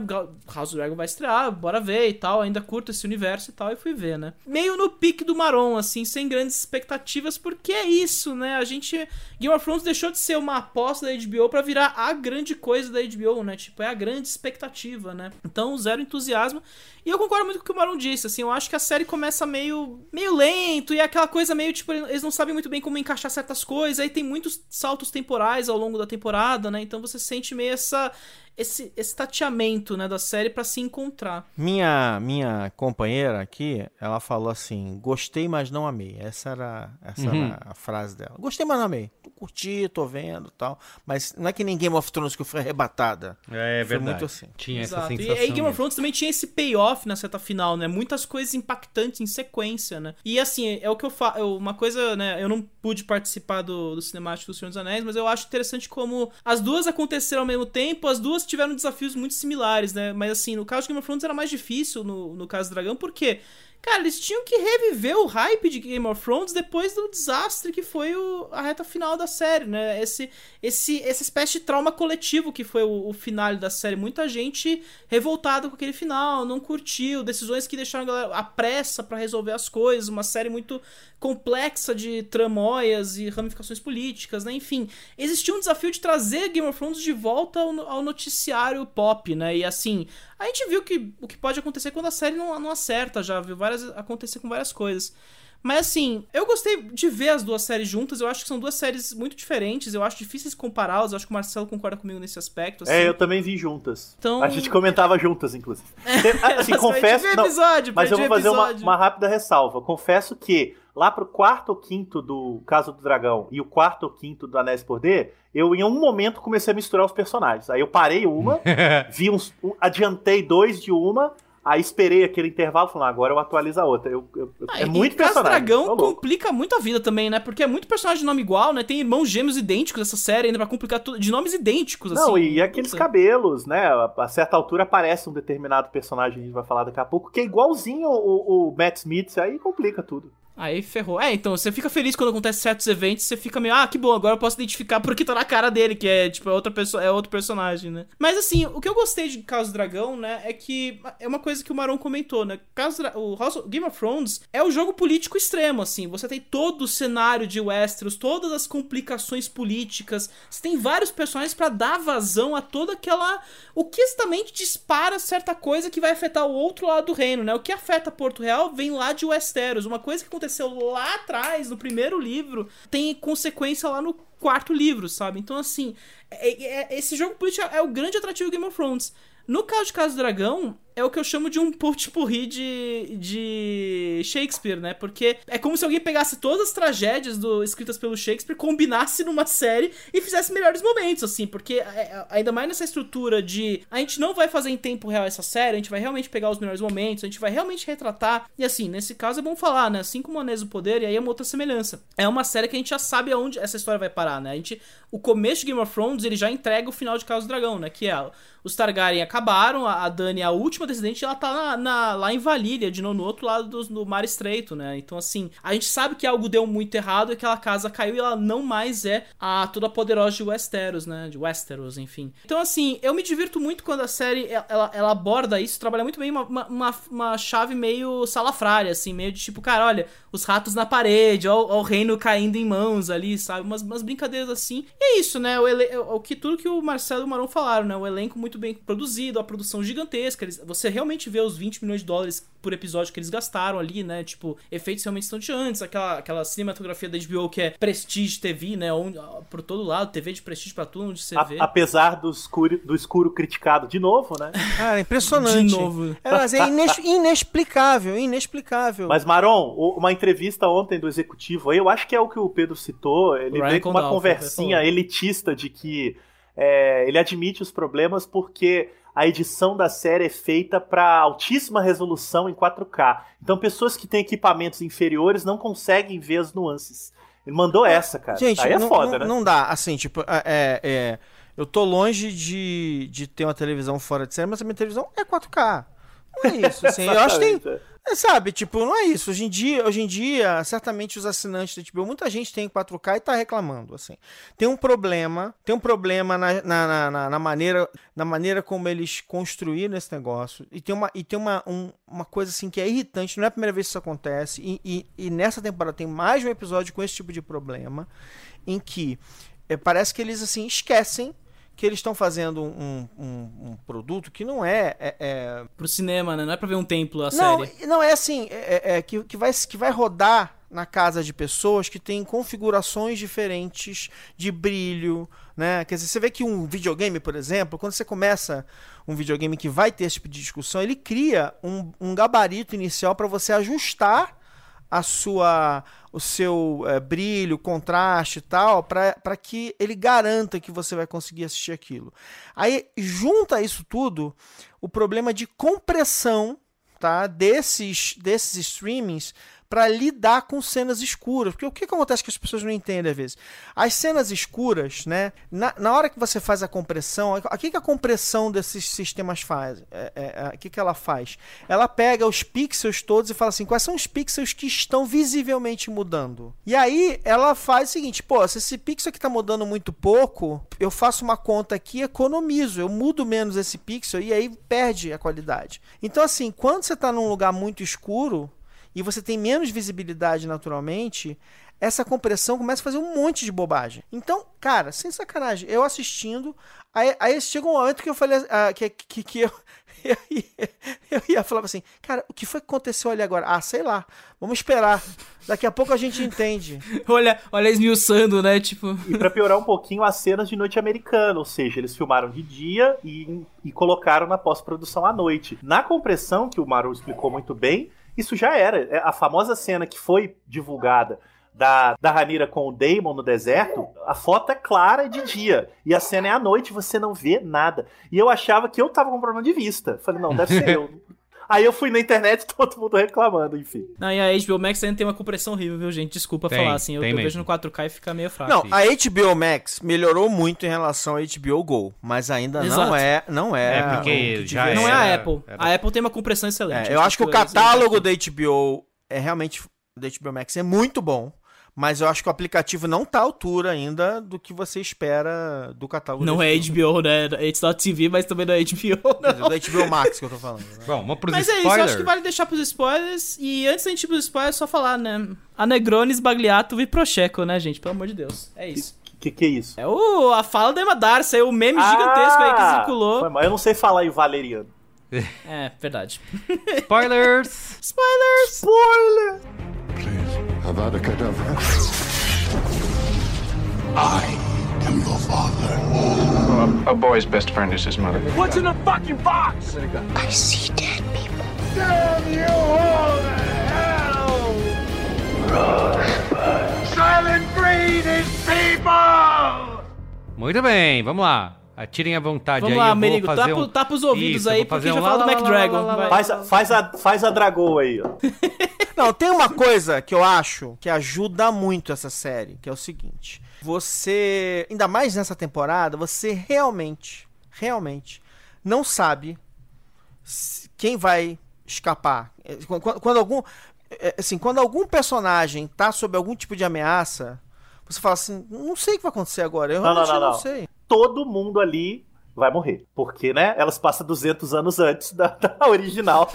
House of Dragon vai estrear, bora ver e tal. Ainda curto esse universo e tal, e fui ver, né? Meio no pique do Maron, assim, sem grandes expectativas, porque é isso, né? A gente. Game of Thrones deixou de ser uma aposta da HBO pra virar a grande coisa da HBO, né? Tipo, é a grande expectativa, né? Então, zero entusiasmo. E eu concordo muito com o que o Maron disse, assim, eu acho que a série começa meio, meio lento, e é aquela coisa meio, tipo, eles não sabem muito bem como encaixar certas coisas, aí tem muitos saltos temporais ao longo da temporada, né, então você sente meio essa, esse, esse tateamento, né, da série pra se encontrar. Minha, minha companheira aqui, ela falou assim: gostei, mas não amei. Essa era, essa Uhum. era a frase dela. Gostei, mas não amei. Tô curti, tô vendo e tal. Mas não é que nem Game of Thrones que eu fui arrebatada. É Foi verdade. muito assim. Tinha essa Exato. E sensação. aí Game of. Thrones também tinha esse payoff na certa final, né? Muitas coisas impactantes em sequência, né? E assim, é o que eu falo. Uma coisa, né? Eu não pude participar do, do cinemático do Senhor dos Anéis, mas eu acho interessante como as duas aconteceram ao mesmo tempo, as duas tiveram desafios muito similares, né? Mas assim, no caso de Game of Thrones era mais difícil no, no caso do Dragão, porque. Cara, eles tinham que reviver o hype de Game of Thrones depois do desastre que foi o- a reta final da série, né? Esse, esse, essa espécie de trauma coletivo que foi o, o final da série. Muita gente revoltada com aquele final, não curtiu, decisões que deixaram a galera a pressa pra resolver as coisas, uma série muito complexa de tramóias e ramificações políticas, né? Enfim, existia um desafio de trazer Game of Thrones de volta ao, ao noticiário pop, né? E assim, a gente viu que, o que pode acontecer quando a série não, não acerta, já viu várias, acontecer com várias coisas. Mas assim, eu gostei de ver as duas séries juntas. Eu acho que são duas séries muito diferentes. Eu acho difícil compará-las. Eu acho que o Marcelo concorda comigo nesse aspecto. assim. É, eu também vi juntas. Então- A gente comentava juntas, inclusive. Tem- Assim, confesso. perdi o não, episódio, mas eu vou fazer uma, episódio. uma rápida ressalva. Confesso que lá pro quarto ou quinto do Caso do Dragão e o quarto ou quinto do Anéis de Poder, eu em um momento comecei a misturar os personagens. Aí eu parei uma, vi uns. um- adiantei dois de uma. Aí esperei aquele intervalo, falando, agora eu atualizo a outra. Eu, eu, Ah, é e muito personagem. Dragão complica muito a vida também, né? Porque é muito personagem de nome igual, né? Tem irmãos gêmeos idênticos nessa série ainda pra complicar tudo. De nomes idênticos, Não, assim. e aqueles Puta. cabelos, né? A, a certa altura aparece um determinado personagem, a gente vai falar daqui a pouco, que é igualzinho o, o Matt Smith, aí complica tudo. Aí ferrou. É, então, você fica feliz quando acontece certos eventos, você fica meio, ah, que bom, agora eu posso identificar porque tá na cara dele, que é, tipo, é outra pessoa, é outro personagem, né? Mas assim, o que eu gostei de Caso Dragão, né, é que é uma coisa que o Maron comentou, né? Caso o House Game of Thrones é o jogo político extremo, assim. Você tem todo o cenário de Westeros, todas as complicações políticas, você tem vários personagens pra dar vazão a toda aquela. O que exatamente dispara certa coisa que vai afetar o outro lado do reino, né? O que afeta Porto Real vem lá de Westeros. Uma coisa que aconteceu lá atrás, no primeiro livro, tem consequência lá no quarto livro, sabe? Então, assim, é- é- esse jogo político é o grande atrativo do Game of Thrones. No caso de Casa do Dragão, é o que eu chamo de um potpourri de, de Shakespeare, né? Porque é como se alguém pegasse todas as tragédias do, escritas pelo Shakespeare, combinasse numa série e fizesse melhores momentos, assim. Porque é, é, ainda mais nessa estrutura de a gente não vai fazer em tempo real essa série, a gente vai realmente pegar os melhores momentos, a gente vai realmente retratar. E assim, nesse caso é bom falar, né? Assim como Anéis do Poder, e aí é uma outra semelhança. É uma série que a gente já sabe aonde essa história vai parar, né? A gente, o começo de Game of Thrones, ele já entrega o final de Casa do Dragão, né? Que é os Targaryen acabaram, a Dany é a última descendente, e ela tá na, na- lá em Valíria, de novo, no outro lado do, do Mar Estreito, né? Então, assim, a gente sabe que algo deu muito errado e aquela casa caiu e ela não mais é a toda poderosa de Westeros, né? De Westeros, enfim. Então, assim, eu me divirto muito quando a série ela, ela- aborda isso, trabalha muito bem uma, uma, uma- chave meio salafrária, assim, meio de tipo, cara, olha, os ratos na parede, ó, ó o reino caindo em mãos ali, sabe? Umas, umas brincadeiras assim. E é isso, né? O, ele- o que tudo que o Marcelo e o Marão falaram, né? O elenco muito bem produzido, a produção gigantesca. Eles, você realmente vê os 20 milhões de dólares por episódio que eles gastaram ali, né? Tipo, efeitos realmente estonteantes, aquela, aquela cinematografia da HBO que é Prestige TV, né? Onde, ó, por todo lado, TV de prestígio pra tudo, onde você A- vê. apesar do escuro, do escuro criticado de novo, né? Cara, impressionante. De novo. É, mas é ines- inexplicável, inexplicável. Mas, Maron, uma entrevista ontem do executivo aí, eu acho que é o que o Pedro citou. Ele Ryan veio com uma Condal, conversinha elitista de que é, ele admite os problemas porque a edição da série é feita para altíssima resolução em 4K. Então, pessoas que têm equipamentos inferiores não conseguem ver as nuances. Ele mandou essa, cara. Gente, aí é não, foda, não, né? não dá. Assim, tipo, é, é, é, eu tô longe de, de ter uma televisão fora de série, mas a minha televisão é 4K. Não é isso, assim. eu acho que tem. É. Sabe, tipo, não é isso. Hoje em dia, hoje em dia, certamente os assinantes da HBO, muita gente tem 4K e tá reclamando, assim. Tem um problema, tem um problema na, na, na- na- maneira, na maneira como eles construíram esse negócio. E tem uma, e tem uma, um- uma coisa, assim, que é irritante. Não é a primeira vez que isso acontece. E, e, e nessa temporada tem mais um episódio com esse tipo de problema, em que é, parece que eles, assim, esquecem que eles estão fazendo um, um- um produto que não é- é- é Pro cinema, né? Não é pra ver um templo a não, série. não é assim, é, é- é que, que, vai, que vai rodar na casa de pessoas que têm configurações diferentes de brilho, né? Quer dizer, você vê que um videogame, por exemplo, quando você começa um videogame que vai ter esse tipo de discussão, ele cria um, um gabarito inicial para você ajustar a sua o seu eh, brilho, contraste e tal, para que ele garanta que você vai conseguir assistir aquilo. Aí junta isso tudo o problema de compressão, tá, desses desses streamings para lidar com cenas escuras. Porque o que, que acontece que as pessoas não entendem às vezes? As cenas escuras, né? Na, na hora que você faz a compressão, o que, que a compressão desses sistemas faz? É, é, é, o que, que ela faz? Ela pega os pixels todos e fala assim: quais são os pixels que estão visivelmente mudando? E aí ela faz o seguinte: pô, se esse pixel aqui está mudando muito pouco, eu faço uma conta aqui economizo. Eu mudo menos esse pixel e aí perde a qualidade. Então, assim, quando você está num lugar muito escuro e você tem menos visibilidade naturalmente, essa compressão começa a fazer um monte de bobagem. Então, cara, sem sacanagem, eu assistindo, aí, aí chega um momento que eu falei ah, que, que, que eu, eu, ia, eu ia falar assim, cara, o que foi que aconteceu ali agora? Ah, sei lá, vamos esperar. Daqui a pouco a gente entende. olha, olha esmiuçando, né? Tipo. E pra piorar um pouquinho, as cenas de noite americana, ou seja, eles filmaram de dia e, e colocaram na pós-produção à noite. Na compressão, que o Maru explicou muito bem, isso já era. É, A famosa cena que foi divulgada da, da Ranira com o Damon no deserto, a foto é clara de dia. E a cena é à noite, você não vê nada. E eu achava que eu tava com problema de vista. Falei, não, deve ser eu. Aí eu fui na internet e todo mundo reclamando, enfim. Não, e a HBO Max ainda tem uma compressão horrível, viu, gente? Desculpa Tem, falar assim. Eu, eu vejo no 4K e fica meio fraco. Não, a HBO Max melhorou muito em relação à HBO Go, mas ainda não Exato. é, não é. É, porque já devia Não é a Apple. era- A Apple tem uma compressão excelente. É, eu acho que o catálogo da HBO é realmente da HBO Max é muito bom, mas eu acho que o aplicativo não tá à altura ainda do que você espera do catálogo. Não é HBO, né? It's not TV, mas também não é HBO, não. Da HBO Max que eu tô falando. né? Bom, vamos pros Mas é isso, eu spoilers. acho que vale deixar pros spoilers. E antes da gente ir pros spoilers, só falar, né? A Negronis, Bagliato e Procheco, né, gente? Pelo amor de Deus. É isso. Que que é isso? É o, a fala da Emma Darcy, é o meme gigantesco aí que Ah, circulou. foi mal. Eu não sei falar em valeriano. É, verdade. Spoilers! Spoilers! Spoiler! Avada Kedavra. I am your father. A boy's best friend is his mother. What's in the fucking box? I see dead people. Damn you all to hell! Silent breed is people! Muito bem, vamos lá. Atirem à vontade Vamos aí. lá, eu vou Merigo, fazer tapa, um... tapa os ouvidos Isso, aí, porque fazer a gente um vai falar do lá, lá, lá, McDragon. lá, lá. Faz a, faz, a, faz a Dragou aí, ó. Não, tem uma coisa que eu acho que ajuda muito essa série, que é o seguinte. Você, ainda mais nessa temporada, você realmente, realmente não sabe quem vai escapar. É, Quando, quando- quando algum é, assim, quando algum personagem tá sob algum tipo de ameaça, você fala assim, não sei o que vai acontecer agora, eu Não, não, realmente não, não, não. sei. Todo mundo ali vai morrer. Porque, né? Elas passam 200 anos antes da, da original.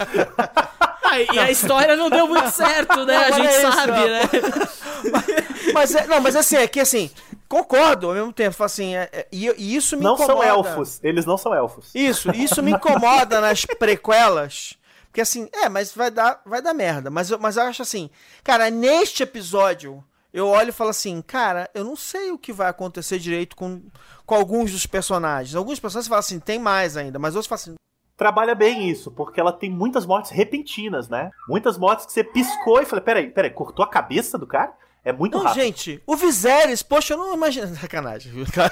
Ah, e a história não deu muito certo, né? A Não, gente é isso, sabe, não. né? Mas é, não, mas assim, é que assim, concordo ao mesmo tempo, assim, é- é- e, e isso me não incomoda. são elfos. Eles não são elfos. Isso, isso me incomoda nas prequelas. Porque assim, é, mas vai dar, vai dar merda. Mas eu, mas eu acho assim, cara, neste episódio, eu olho e falo assim, cara, eu não sei o que vai acontecer direito com, com alguns dos personagens. Alguns personagens falam assim, tem mais ainda, mas outros falam assim, Trabalha bem isso, porque ela tem muitas mortes repentinas, né? Muitas mortes que você piscou e falei, peraí, peraí, cortou a cabeça do cara? É muito não, rápido. gente, o Viserys, poxa, eu não imagino. Sacanagem, viu, cara?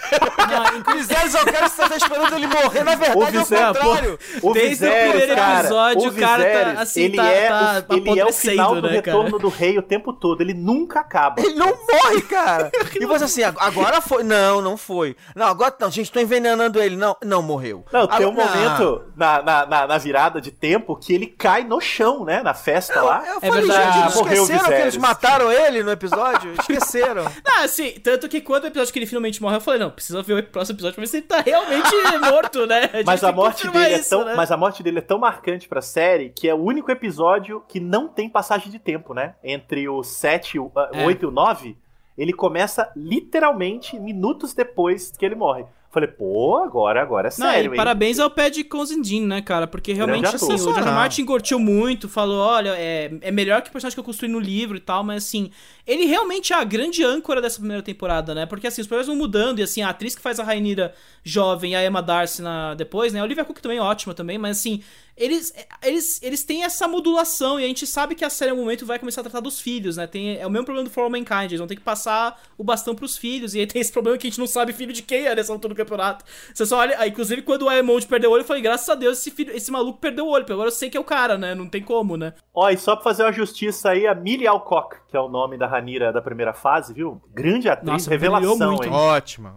o Viserys é o cara que você tá esperando ele morrer, na verdade, é o Viserys, contrário. O Desde o Viserys, primeiro cara, episódio, o o cara tá, Viserys, assim, ele tá- é, tá o, ele é o final do né, cara? retorno do rei o tempo todo. Ele nunca acaba. Ele não morre, cara. E você assim, ag- agora foi. Não, não foi. Não, agora não, gente, tô envenenando ele. Não, não morreu. Não, tem um Agora- momento na, na, na, na virada de tempo que ele cai no chão, né? Na festa lá. Eu É falei, verdade. gente, eles Morreu o esqueceram que eles Viserys. mataram ele no episódio? Esqueceram. Ah, assim, tanto que quando o episódio que ele finalmente morre, eu falei, não, precisa ver o próximo episódio pra ver se ele tá realmente morto, né? gente Mas a morte dele é isso, tão, né? mas a morte dele é tão marcante pra série que é o único episódio que não tem passagem de tempo, né? Entre o 7, o ah, É. 8 e o 9, ele começa literalmente minutos depois que ele morre. Falei, pô, agora, agora é Não, sério, e hein? parabéns ao Pad Conzindin, né, cara? Porque realmente, assim, o George. Martin curtiu muito, falou, olha, é, é melhor que o personagem que eu construí no livro e tal, mas assim, ele realmente é a grande âncora dessa primeira temporada, né? Porque assim, os personagens vão mudando, e assim, a atriz que faz a Rainira jovem e a Emma Darcy na, depois, né? A Olivia Cook também é ótima também, mas assim, eles, eles, eles têm essa modulação, e a gente sabe que a série, no momento, vai começar a tratar dos filhos, né? Tem, é o mesmo problema do For All Mankind, eles vão ter que passar o bastão pros filhos, e aí tem esse problema que a gente não sabe filho de quem é nessa altura do campeonato. Você só olha, aí, inclusive quando o Aemond perdeu o olho, eu falei, graças a Deus esse, filho, esse maluco perdeu o olho, porque agora eu sei que é o cara, né? Não tem como, né? Ó, e só pra fazer uma justiça aí, a Millie Alcock, que é o nome da Ranira da primeira fase, viu? Grande atriz, Nossa, revelação, muito. hein? Ótima.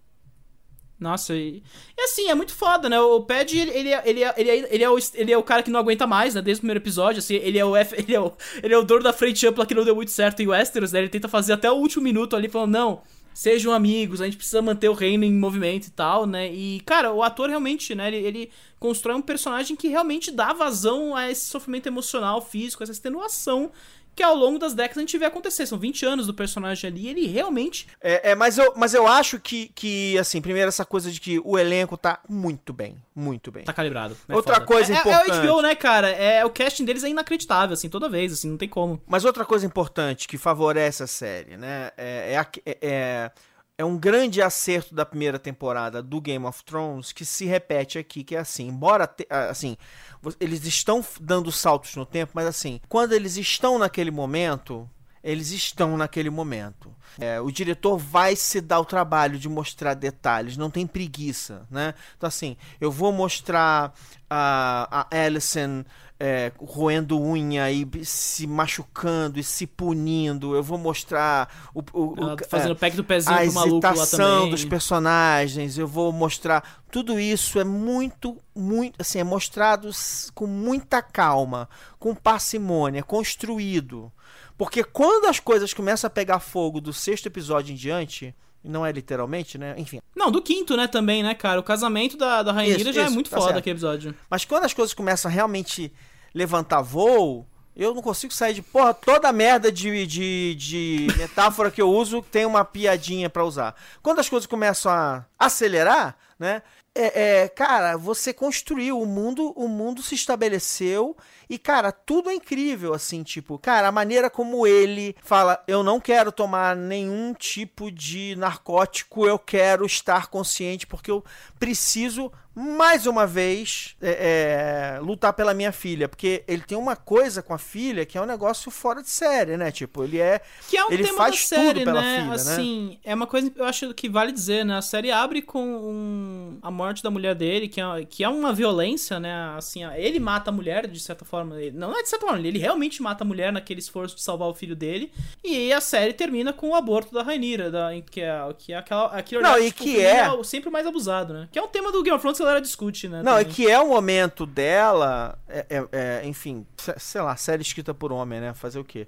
Nossa, e, e assim, é muito foda, né? O Pad, ele, ele, é- ele, é- ele, é- ele, é o, ele é o cara que não aguenta mais, né? Desde o primeiro episódio, assim, ele é o, F, ele é o, ele é o dono da frente ampla que não deu muito certo em Westeros, né? Ele tenta fazer até o último minuto ali, falando, não, sejam amigos, a gente precisa manter o reino em movimento e tal, né? E, cara, o ator realmente, né? Ele, ele constrói um personagem que realmente dá vazão a esse sofrimento emocional, físico, essa extenuação que ao longo das décadas a gente vê acontecer. São 20 anos do personagem ali, ele realmente É, é, mas, eu, mas eu acho que, que, assim, primeiro essa coisa de que o elenco tá muito bem. Muito bem. Tá calibrado. É Outra foda. coisa é, é- importante. É o HBO, né, cara? É, o casting deles é inacreditável, assim, toda vez, assim, não tem como. Mas outra coisa importante que favorece a série, né? É, é, a- é- é, um grande acerto da primeira temporada do Game of Thrones que se repete aqui, que é assim, embora te- assim, eles estão dando saltos no tempo, mas assim, quando eles estão naquele momento, Eles estão naquele momento. É, o diretor vai se dar o trabalho de mostrar detalhes, não tem preguiça, né? Então, assim, eu vou mostrar a, a Alison é, roendo unha e se machucando e se punindo. Eu vou mostrar o, o, o fazendo é, o pack do pezinho a pro maluco lá também. dos personagens. Eu vou mostrar tudo isso é muito, muito, assim, é mostrado com muita calma, com parcimônia, construído. Porque quando as coisas começam a pegar fogo do sexto episódio em diante, não é literalmente, né? Enfim. Não, do quinto, né, também, né, cara? O casamento da, da Rainha Isso, já é isso, muito tá foda certo. aquele episódio. Mas quando as coisas começam a realmente levantar voo, eu não consigo sair de porra. Toda merda de, de, de metáfora que eu uso tem uma piadinha pra usar. Quando as coisas começam a acelerar, né? É, é, cara, você construiu o mundo, o mundo se estabeleceu e, cara, tudo é incrível, assim, tipo, cara, a maneira como ele fala, eu não quero tomar nenhum tipo de narcótico, eu quero estar consciente porque eu preciso mais uma vez é, é, lutar pela minha filha, porque ele tem uma coisa com a filha que é um negócio fora de série, né? Tipo, ele é Que é um ele tema faz da série, tudo pela né? filha, né? assim, é uma coisa que eu acho que vale dizer, né? A série abre com um- a morte da mulher dele, que é, que é uma violência, né? Assim, ele mata a mulher, de certa forma. Ele- Não é de certa forma, ele realmente mata a mulher naquele esforço de salvar o filho dele. E aí a série termina com o aborto da Rainira, da, que é, que é aquela, aquele Não, olhar, e tipo, que feminino é- sempre mais abusado, né? Que é um tema do Game of Thrones que a galera discute, né? Não, é também. que é o momento dela, é, é- é, enfim, se- sei lá, série escrita por homem, né? Fazer o quê?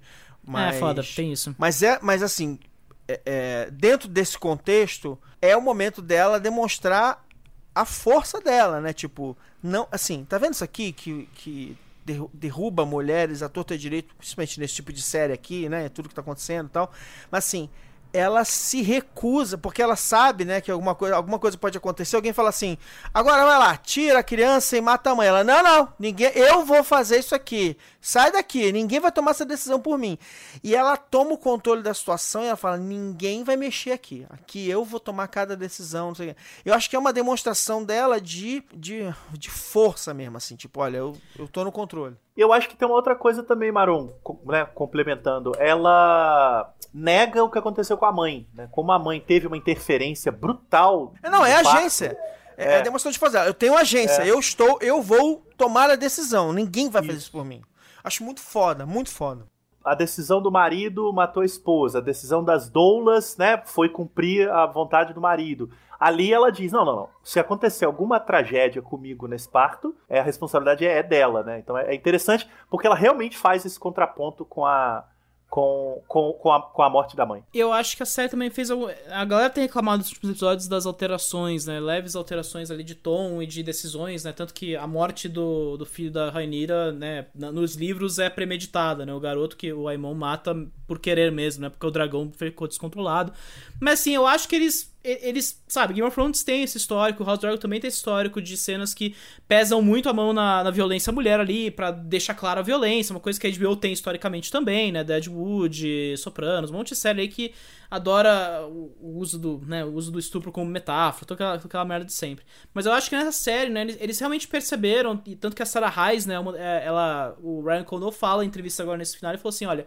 É, foda, tem isso. Mas é, mas assim, é- é, dentro desse contexto, é o momento dela demonstrar a força dela, né? Tipo, não, assim, tá vendo isso aqui que, que derruba mulheres à torta direito, principalmente nesse tipo de série aqui, né? Tudo que tá acontecendo e tal. Mas assim, ela se recusa, porque ela sabe, né, que alguma coisa, alguma coisa pode acontecer. Alguém fala assim: agora vai lá, tira a criança e mata a mãe. Ela, não, não, ninguém, eu vou fazer isso aqui. Sai daqui, ninguém vai tomar essa decisão por mim. E ela toma o controle da situação e ela fala: ninguém vai mexer aqui. Aqui eu vou tomar cada decisão. Não sei o quê. Eu acho que é uma demonstração dela de, de, de força mesmo, assim, tipo, olha, eu, eu tô no controle. Eu acho que tem uma outra coisa também, Maron, né, complementando. Ela nega o que aconteceu com a mãe, né? Como a mãe teve uma interferência brutal. Não, é no parto. agência. É, é demonstração de fazer. Eu tenho agência, É. eu estou, eu vou tomar a decisão. Ninguém vai fazer isso por mim. Acho muito foda, muito foda. A decisão do marido matou a esposa. A decisão das doulas, né, foi cumprir a vontade do marido. Ali ela diz: não, não, não. Se acontecer alguma tragédia comigo nesse parto, é, a responsabilidade é dela, né? Então é é interessante porque ela realmente faz esse contraponto com a, com, com, com, a, com a morte da mãe. Eu acho que a série também fez. A galera tem reclamado nos últimos episódios das alterações, né? Leves alterações ali de tom e de decisões, né? Tanto que a morte do, do filho da Rainira, né? Nos livros é premeditada, né? O garoto que o Aimon mata por querer mesmo, né? Porque o dragão ficou descontrolado. Mas assim, eu acho que eles. E- Eles, sabe, Game of Thrones tem esse histórico, House of Dragon também tem esse histórico de cenas que pesam muito a mão na, na violência mulher ali, pra deixar clara a violência, uma coisa que a HBO tem historicamente também, né? Deadwood, Sopranos, um monte de série aí que adora o, uso do, né, o uso do estupro como metáfora, toda aquela, toda aquela merda de sempre. Mas eu acho que nessa série, né, eles, eles realmente perceberam, e tanto que a Sarah Reis, né, uma- é, ela, o Ryan Condal fala em entrevista agora nesse final, ele falou assim, olha,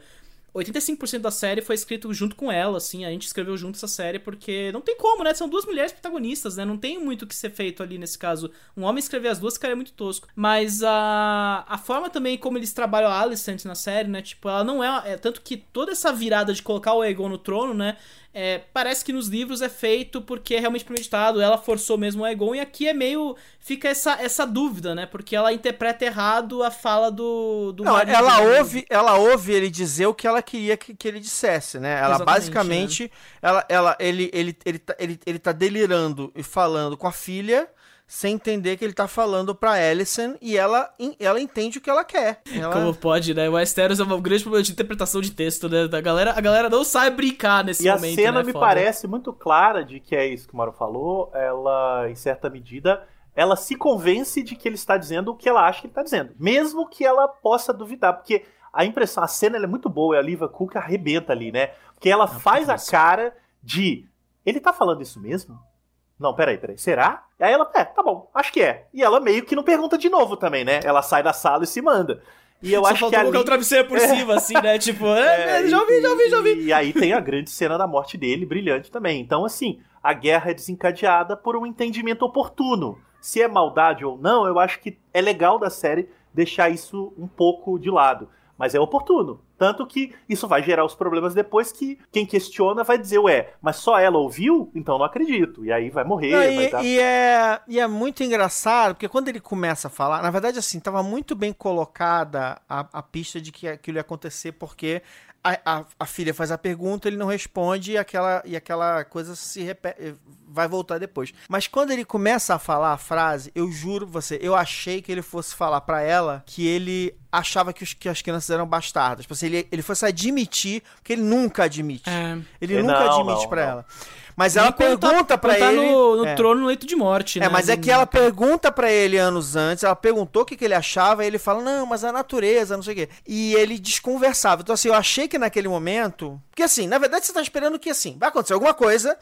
85% da série foi escrito junto com ela, assim, a gente escreveu junto essa série porque não tem como, né? São duas mulheres protagonistas, né? Não tem muito o que ser feito ali nesse caso. Um homem escrever as duas ficaria muito tosco. Mas a, a forma também como eles trabalham a Alicent na série, né? Tipo, ela não é, é. Tanto que toda essa virada de colocar o Aegon no trono, né? É, parece que nos livros é feito porque é realmente premeditado, ela forçou mesmo o Aegon, e aqui é meio. Fica essa, essa dúvida, né? Porque ela interpreta errado a fala do. do Não, ela né? ouve, ela ouve ele dizer o que ela queria que, que ele dissesse, né? Ela Exatamente, basicamente, ela, ela, ele, ele, ele, tá, ele, ele tá delirando e falando com a filha sem entender que ele tá falando pra Alison e ela, ela entende o que ela quer. Ela... Como pode, né? O Westeros é um grande problema de interpretação de texto, né? A galera, a galera não sabe brincar nesse E a momento. cena né? me Foda. parece muito clara de que é isso que o Mauro falou. Ela, em certa medida, ela se convence de que ele está dizendo o que ela acha que ele está dizendo. Mesmo que ela possa duvidar. Porque a impressão, a cena ela é muito boa e a Liva Cook arrebenta ali, né? Porque ela faz a cara de. Ele tá falando isso mesmo? Não, peraí, peraí. Será? Aí ela, é, tá bom, acho que é. E ela meio que não pergunta de novo também, né? Ela sai da sala e se manda. E eu Só acho que ali... colocar o travesseiro por cima, assim, né? Tipo, é, É, já ouvi, já ouvi, já ouvi. E aí tem a grande cena da morte dele, brilhante também. Então, assim, a guerra é desencadeada por um entendimento oportuno. Se é maldade ou não, eu acho que é legal da série deixar isso um pouco de lado. Mas é oportuno. Tanto que isso vai gerar os problemas depois que quem questiona vai dizer, ué, mas só ela ouviu? Então não acredito. E aí vai morrer, Não, vai e, dar... e é, e é muito engraçado, porque quando ele começa a falar, na verdade, assim, tava muito bem colocada a, a pista de que aquilo ia acontecer, porque a, a, a filha faz a pergunta, ele não responde e aquela, e aquela coisa se repete, vai voltar depois. Mas quando ele começa a falar a frase, eu juro pra você, eu achei que ele fosse falar pra ela que ele achava que, os, que as crianças eram bastardas. Tipo assim, ele, ele fosse admitir, porque ele nunca admite. Ele É, nunca não, admite não, pra não. ela. Mas ela tá- pergunta pra quando tá ele. no, no é. trono, no leito de morte, né? É, mas é que ela pergunta pra ele anos antes, ela perguntou o que, que ele achava, e ele fala, não, mas a natureza, não sei o quê. E ele desconversava. Então, assim, eu achei que naquele momento. Porque, assim, na verdade, você tá esperando que, assim, vai acontecer alguma coisa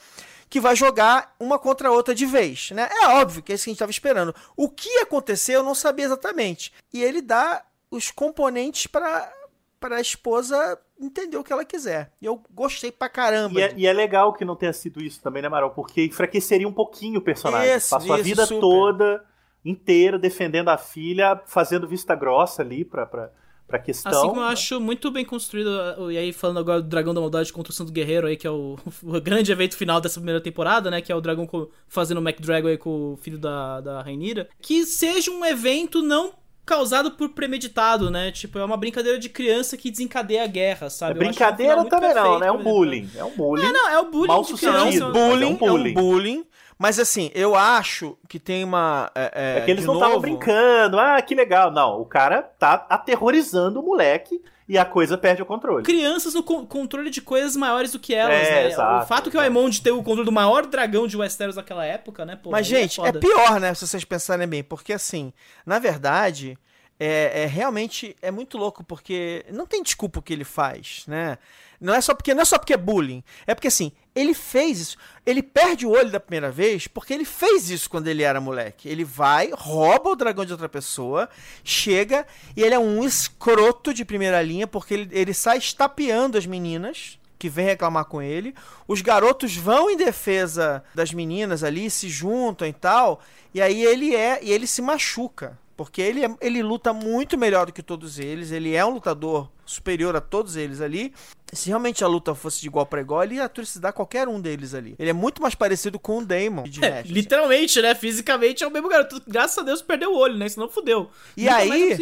que vai jogar uma contra a outra de vez, né? É óbvio que é isso que a gente tava esperando. O que aconteceu, eu não sabia exatamente. E ele dá os componentes pra para a esposa entender o que ela quiser. E eu gostei pra caramba. E é, e é legal que não tenha sido isso também, né, Marol? Porque enfraqueceria um pouquinho o personagem. Isso, Passou a isso, vida super. toda inteira defendendo a filha, fazendo vista grossa ali pra, pra, pra questão. Assim como eu acho muito bem construído, e aí falando agora do Dragão da Maldade contra o Santo Guerreiro aí, que é o, o grande evento final dessa primeira temporada, né, que é o dragão co- fazendo o McDragon aí com o filho da, da Rainira, que seja um evento não causado por premeditado, né, tipo, é uma brincadeira de criança que desencadeia a guerra, sabe? Um Brincadeira também não, né? É um bullying. É um bullying. É, não, é o bullying mal de criança. É um bullying, é um bullying. Mas assim, eu acho que tem uma. É, É que eles não estavam novo- brincando. Ah, que legal. Não, o cara tá aterrorizando o moleque e a coisa perde o controle. Crianças no con- controle de coisas maiores do que elas, É, né? exato, o fato que o Aemond tem o controle do maior dragão de Westeros naquela época, né? Pô, Mas, aí gente, é, foda. pior, né? Se vocês pensarem bem. Porque, assim, na verdade, é, é realmente é muito louco, porque não tem desculpa o que ele faz, né? Não é só porque não é só porque é bullying. É porque, assim, ele fez isso. Ele perde o olho da primeira vez porque ele fez isso quando ele era moleque. Ele vai, rouba o dragão de outra pessoa, chega e ele é um escroto de primeira linha porque ele, ele sai estapeando as meninas que vem reclamar com ele. Os garotos vão em defesa das meninas ali, se juntam e tal. E aí ele é. E ele se machuca. Porque ele, é- ele luta muito melhor do que todos eles. Ele é um lutador superior a todos eles ali. Se realmente a luta fosse de igual para igual, ele ia trucidar qualquer um deles ali. Ele é muito mais parecido com o Damon. de É, Nashville. literalmente, né? Fisicamente é o mesmo garoto. Graças a Deus perdeu o olho, né? Senão fudeu. E Nunca aí,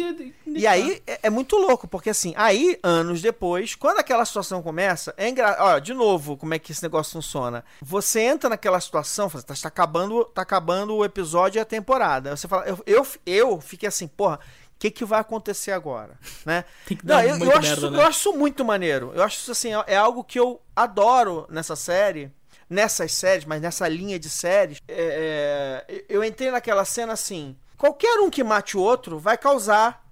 e aí é, é muito louco, porque assim, aí, anos depois, quando aquela situação começa, é engraçado. Olha, de novo, como é que esse negócio funciona. Você entra naquela situação, fala, tá, tá acabando, tá acabando o episódio e a temporada. Você fala, eu, eu, eu fiquei assim, porra. O que, que vai acontecer agora, né? Tem que Não, dar eu, muita eu, acho merda, isso, né? eu acho isso muito maneiro. Eu acho isso assim, é é algo que eu adoro nessa série, nessas séries, mas nessa linha de séries. É, é, eu entrei naquela cena assim: qualquer um que mate o outro vai causar,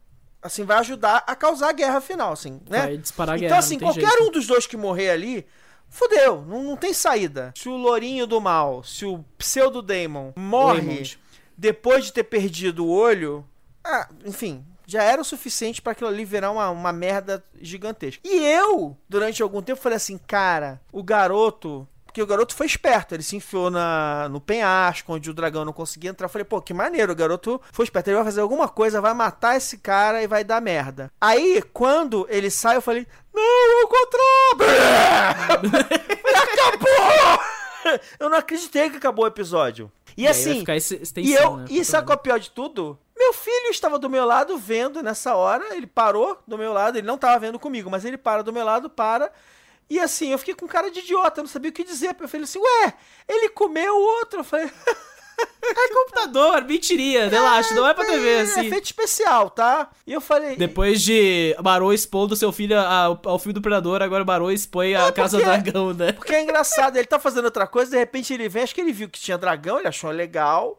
assim, vai ajudar a causar a guerra final, assim, né? Vai disparar a então, guerra, assim, não tem qualquer jeito. um dos dois que morrer ali. Fudeu, não, não tem saída. Se o Lourinho do Mal, se o Pseudo Daemon morre depois de ter perdido o olho, ah, enfim, já era o suficiente pra aquilo ali virar uma, uma merda gigantesca. E eu, durante algum tempo, falei assim, cara, o garoto. Porque o garoto foi esperto, ele se enfiou na, no penhasco, onde o dragão não conseguia entrar. Eu falei, pô, que maneiro, o garoto foi esperto. Ele vai fazer alguma coisa, vai matar esse cara e vai dar merda. Aí, quando ele sai, eu falei, não, eu contra! acabou! Eu não acreditei que acabou o episódio. E, E assim, e eu, né, e sabe qual é o pior de tudo? Meu filho estava do meu lado vendo nessa hora, ele parou do meu lado, ele não estava vendo comigo, mas ele para do meu lado, para. E assim, eu fiquei com cara de idiota, não sabia o que dizer. Eu falei assim, ué, ele comeu o outro. Eu falei, É computador, mentiria, relaxa, não é pra TV, é, assim. efeito especial, tá? E eu falei, Depois de Barô expondo seu filho ao, ao filho do Predador, agora Barô expõe a Casa do porque- Dragão, né? Porque é engraçado, ele tá fazendo outra coisa, de repente ele vem, acho que ele viu que tinha dragão, ele achou legal.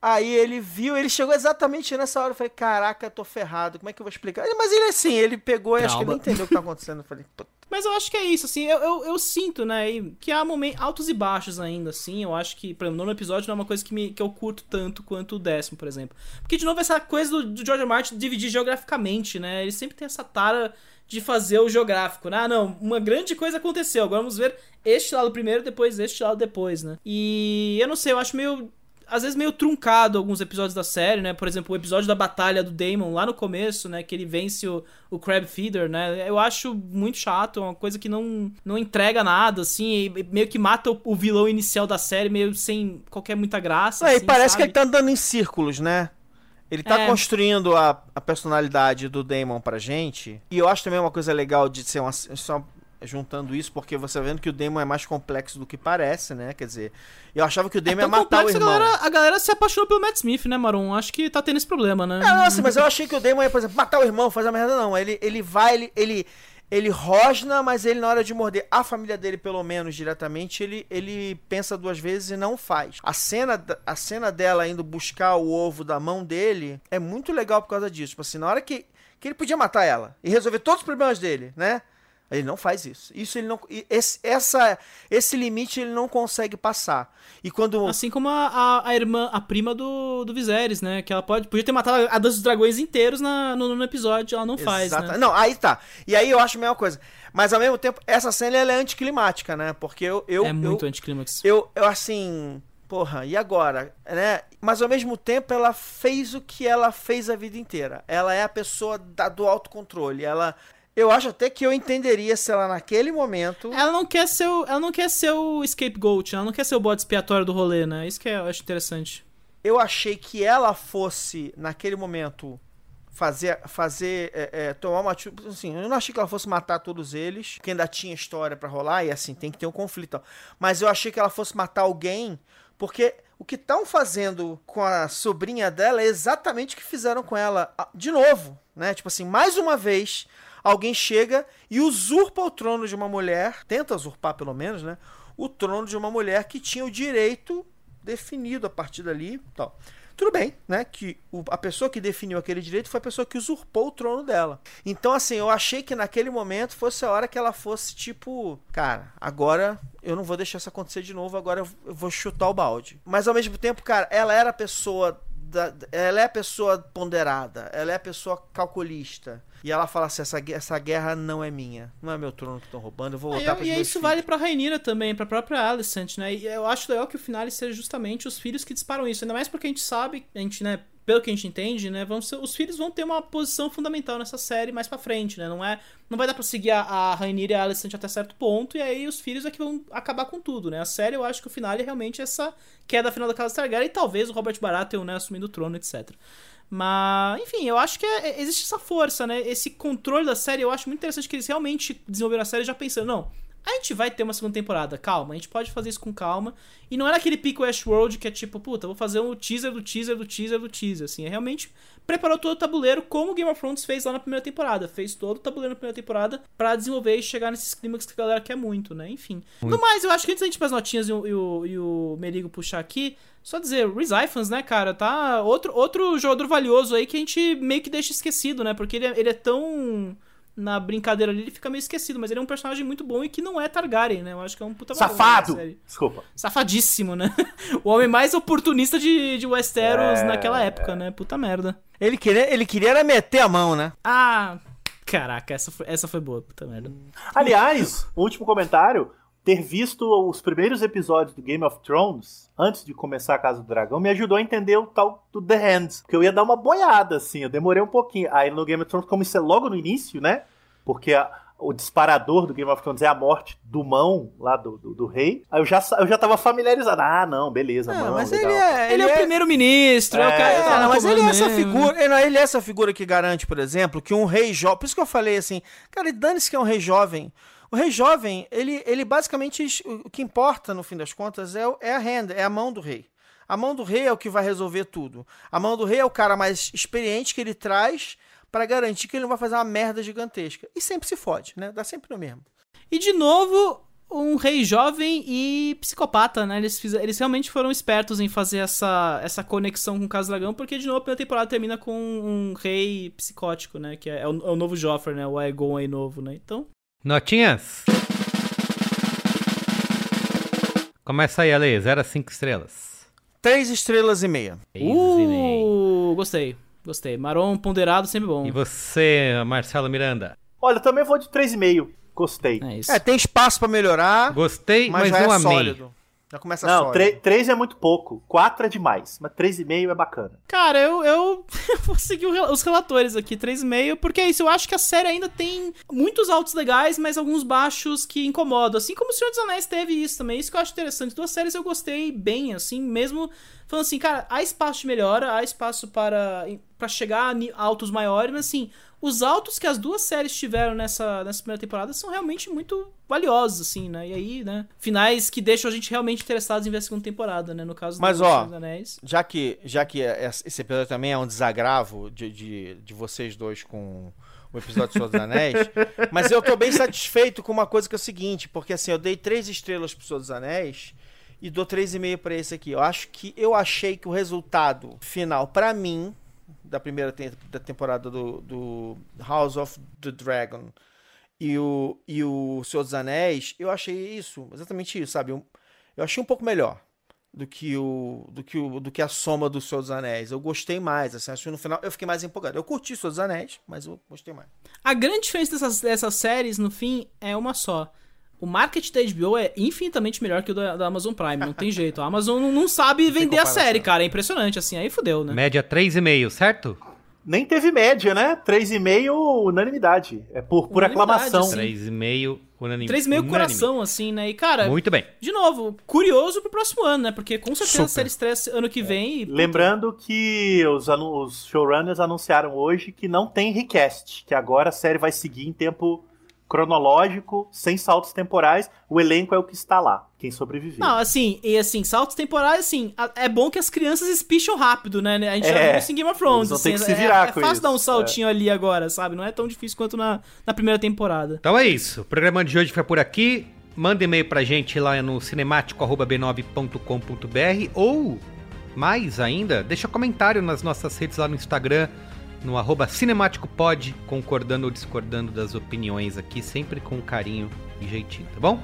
Aí ele viu, ele chegou exatamente nessa hora. Eu falei, caraca, tô ferrado, como é que eu vou explicar? Mas ele assim, ele pegou e acho que ele entendeu o que tá acontecendo. Eu falei, puta. Mas eu acho que é isso, assim, eu, eu, eu sinto, né, que há momentos altos e baixos ainda, assim. Eu acho que, por exemplo, no episódio não é uma coisa que, me, que eu curto tanto quanto o décimo, por exemplo. Porque, de novo, essa coisa do, do George Martin dividir geograficamente, né? Ele sempre tem essa tara de fazer o geográfico, né? Ah, não, uma grande coisa aconteceu. Agora vamos ver este lado primeiro, depois este lado depois, né? E eu não sei, eu acho meio às vezes meio truncado alguns episódios da série, né? Por exemplo, o episódio da batalha do Damon lá no começo, né? Que ele vence o, o Crab Feeder, né? Eu acho muito chato, é uma coisa que não, não entrega nada, assim, meio que mata o, o vilão inicial da série, meio sem qualquer muita graça. É, assim, e parece sabe? que ele tá andando em círculos, né? Ele tá É. construindo a, a personalidade do Damon pra gente. E eu acho também uma coisa legal de ser uma. Só juntando isso, porque você vendo que o Damon é mais complexo do que parece, né? Quer dizer, eu achava que o Damon É ia matar o complexo, irmão. a galera, a galera se apaixonou pelo Matt Smith, né, Maron? Acho que tá tendo esse problema, né? É, nossa, mas eu achei que o Damon ia, por exemplo, matar o irmão, fazer a merda, não. Ele, ele vai, ele, ele, ele rosna, mas ele, na hora de morder a família dele, pelo menos diretamente, ele, ele pensa duas vezes e não faz. A cena, a cena dela indo buscar o ovo da mão dele é muito legal por causa disso. Tipo assim, na hora que, que ele podia matar ela e resolver todos os problemas dele, né? Ele não faz isso. Isso ele não. Esse, essa, esse limite ele não consegue passar. E quando. Assim como a, a, a irmã, a prima do, do Viserys, né? Que ela pode, podia ter matado a dança dos dragões inteiros na, no, no episódio, ela não faz, Exata- né? Não, aí tá. E aí eu acho a mesma coisa. Mas ao mesmo tempo, essa cena ela é anticlimática, né? Porque eu. eu é muito eu, anticlímax. eu, eu assim. Porra, e agora? Né? Mas ao mesmo tempo ela fez o que ela fez a vida inteira. Ela é a pessoa da- do autocontrole. Ela. Eu acho até que eu entenderia se ela naquele momento. Ela não quer ser o, ela não quer ser o scapegoat, ela não quer ser o bode expiatório do rolê, né? Isso que eu acho interessante. eu achei que ela fosse, naquele momento, fazer, fazer é, é, tomar uma. Assim, eu não achei que ela fosse matar todos eles, que ainda tinha história pra rolar, e assim, tem que ter um conflito. Mas eu achei que ela fosse matar alguém, porque o que estão fazendo com a sobrinha dela é exatamente o que fizeram com ela ah, de novo, né? Tipo assim, mais uma vez. Alguém chega e usurpa o trono de uma mulher, tenta usurpar pelo menos, né? O trono de uma mulher que tinha o direito definido a partir dali tal. Tudo bem, né? Que o- a pessoa que definiu aquele direito foi a pessoa que usurpou o trono dela. Então, assim, eu achei que naquele momento fosse a hora que ela fosse tipo, cara, agora eu não vou deixar isso acontecer de novo, agora eu vou chutar o balde. Mas ao mesmo tempo, cara, ela era a pessoa. Da, ela é a pessoa ponderada, ela é a pessoa calculista. E ela fala assim: essa, essa guerra não é minha, não é meu trono que estão roubando, eu vou Ah, voltar e, para e isso vale pra Rainira também, pra própria Alicent, né? E eu acho legal que o final seja justamente os filhos que disparam isso. Ainda mais porque a gente sabe, a gente, né, pelo que a gente entende, né, vão ser- os filhos vão ter uma posição fundamental nessa série mais pra frente, né? Não é, não vai dar pra seguir a, a Rainira e a Alicent até certo ponto, e aí os filhos é que vão acabar com tudo, né? A série, eu acho que o final é realmente essa queda final da Casa Targaryen e talvez o Robert Baratheon, né, assumindo o trono, etc. Mas, enfim, eu acho que é- é- existe essa força, né? Esse controle da série, eu acho muito interessante que eles realmente desenvolveram a série já pensando, não, a gente vai ter uma segunda temporada, calma, a gente pode fazer isso com calma. E não era aquele pico Westworld que é tipo, puta, vou fazer um teaser do teaser do teaser do teaser, assim. É realmente preparou todo o tabuleiro como Game of Thrones fez lá na primeira temporada. Fez todo o tabuleiro na primeira temporada pra desenvolver e chegar nesses clímax que a galera quer muito, né? Enfim. No mais, eu acho que antes da gente ir pras notinhas e o, e o, e o Merigo puxar aqui, só dizer, Rhys Ifans, né, cara, tá outro, outro jogador valioso aí que a gente meio que deixa esquecido, né? Porque ele é, ele é tão na brincadeira ali, ele fica meio esquecido, mas ele é um personagem muito bom e que não é Targaryen, né? Eu acho que é um puta Safado! série. Desculpa. Safadíssimo, né? O homem mais oportunista de, de Westeros É, naquela época, né? Puta merda. Ele queria, ele queria era meter a mão, né? Ah, caraca, essa foi, essa foi boa, puta merda. Aliás, último comentário. Ter visto os primeiros episódios do Game of Thrones, antes de começar a Casa do Dragão, me ajudou a entender o tal do The Hand. Porque eu ia dar uma boiada, assim, eu demorei um pouquinho. Aí no Game of Thrones, como isso é logo no início, né? Porque a- o disparador do Game of Thrones é a morte do mão lá do, do, do rei. Aí eu já, eu já tava familiarizado. Ah, não, beleza, Não, mão, mas legal. ele é. Ele, é, o primeiro-ministro, é, o cara. É, que tá É, não, mas ele é essa figura. Ele, ele é essa figura que garante, por exemplo, que um rei jovem. Por isso que eu falei assim, cara, dane-se que é um rei jovem. O rei jovem, ele, ele basicamente. O que importa, no fim das contas, é, é a renda, é a mão do rei. A mão do rei é o que vai resolver tudo. A mão do rei é o cara mais experiente que ele traz pra garantir que ele não vai fazer uma merda gigantesca. E sempre se fode, né? Dá sempre no mesmo. E de novo, um rei jovem e psicopata, né? Eles, eles realmente foram espertos em fazer essa, essa conexão com o Casa Dragão, porque de novo a primeira temporada termina com um rei psicótico, né? Que é, é o, é o novo Joffrey, né? O Aegon aí novo, né? Então, Notinhas? Começa aí, Ale. 0 a 5 estrelas. Três estrelas e meia. Uh, gostei. Gostei. Marom ponderado, sempre bom. E você, Marcelo Miranda? Olha, eu também vou de 3,5. Gostei. É isso. É, tem espaço pra melhorar. Gostei, mas, já não é amei. sólido. Já começa Não, sólido. 3 é muito pouco. 4 é demais. Mas 3,5 é bacana. Cara, eu, eu vou seguir os relatores aqui, 3,5, porque é isso, eu acho que a série ainda tem muitos altos legais, mas alguns baixos que incomodam. Assim como o Senhor dos Anéis teve isso também. Isso que eu acho interessante. Duas séries eu gostei bem, assim, mesmo falando assim, cara, há espaço de melhora, há espaço para, para chegar a altos maiores, mas assim, os altos que as duas séries tiveram nessa, nessa primeira temporada são realmente muito valiosos, assim, né? E aí, né? Finais que deixam a gente realmente interessados em ver a segunda temporada, né? No caso Mas, do ó, Senhor dos Anéis. Já que, já que esse episódio também é um desagravo de, de, de vocês dois com o episódio do Senhor dos Anéis, mas eu tô bem satisfeito com uma coisa que é o seguinte, porque assim, eu dei três estrelas pro Senhor dos Anéis e dou três e meio pra esse aqui. Eu acho que eu achei que o resultado final pra mim da primeira te- da temporada do, do House of the Dragon e o, e o Senhor dos Anéis, eu achei isso, exatamente isso, sabe? Eu, eu achei um pouco melhor do que o do que o do que a soma do Senhor dos Anéis. Eu gostei mais, assim, acho que no final eu fiquei mais empolgado. Eu curti o Senhor dos Anéis, mas eu gostei mais. A grande diferença dessas, dessas séries, no fim, é uma só. O marketing da HBO é infinitamente melhor que o da, da Amazon Prime, não tem jeito. A Amazon não, não sabe vender a série, cara. É impressionante, assim. Aí fudeu, né? Média 3,5, certo? Nem teve média, né? 3,5 unanimidade. É por, por Unanimidade, aclamação. sim. 3,5 unânime. 3,5 unânime. coração, assim, né? E, cara, Muito bem. de novo, curioso pro próximo ano, né? Porque com certeza a Super. série estresse ano que vem. E, Lembrando que os, anu- os showrunners anunciaram hoje que não tem recast, que agora a série vai seguir em tempo cronológico, sem saltos temporais. O elenco é o que está lá, quem sobreviver. Não, assim, e assim, saltos temporais, assim, é bom que as crianças espicham rápido, né? A gente já É, viu isso em Game of Thrones. assim, ter que se é- virar é, com fácil isso, dar um saltinho ali agora, sabe? Não é tão difícil quanto na, na primeira temporada. Então é isso. O programa de hoje foi por aqui. Manda e-mail pra gente lá no cinemático.b9.com.br ou, mais ainda, deixa comentário nas nossas redes lá no Instagram, no arroba cinemáticopod, concordando ou discordando das opiniões aqui, sempre com carinho e jeitinho, tá bom?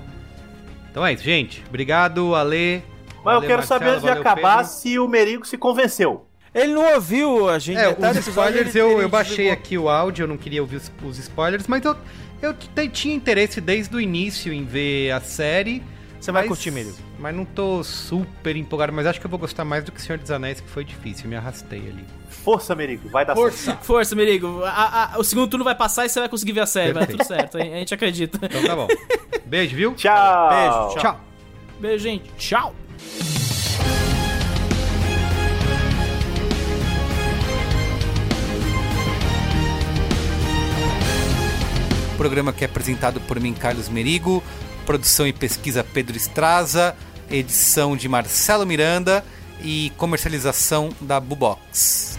Então é isso, gente. Obrigado, Ale. Mas eu quero saber Marcelo, antes de acabar Pedro. se o Merigo se convenceu. Ele não ouviu a gente. É, metade os spoilers eu, eu baixei desligou. aqui o áudio, eu não queria ouvir os, os spoilers, mas eu, eu tinha interesse desde o início em ver a série. Você vai mas- curtir, Merigo. Mas não tô super empolgado, mas acho que eu vou gostar mais do que Senhor dos Anéis, que foi difícil, me arrastei ali. Força, Merigo, vai dar certo. Força, Merigo. A- a- o segundo turno vai passar e você vai conseguir ver a série. Vai dar tudo certo, a gente acredita. Então tá bom. Beijo, viu? Tchau. Beijo, tchau. Tchau. Beijo, gente. Tchau. Programa que é apresentado por mim, Carlos Merigo, produção e pesquisa Pedro Estraza, edição de Marcelo Miranda e comercialização da Bubox.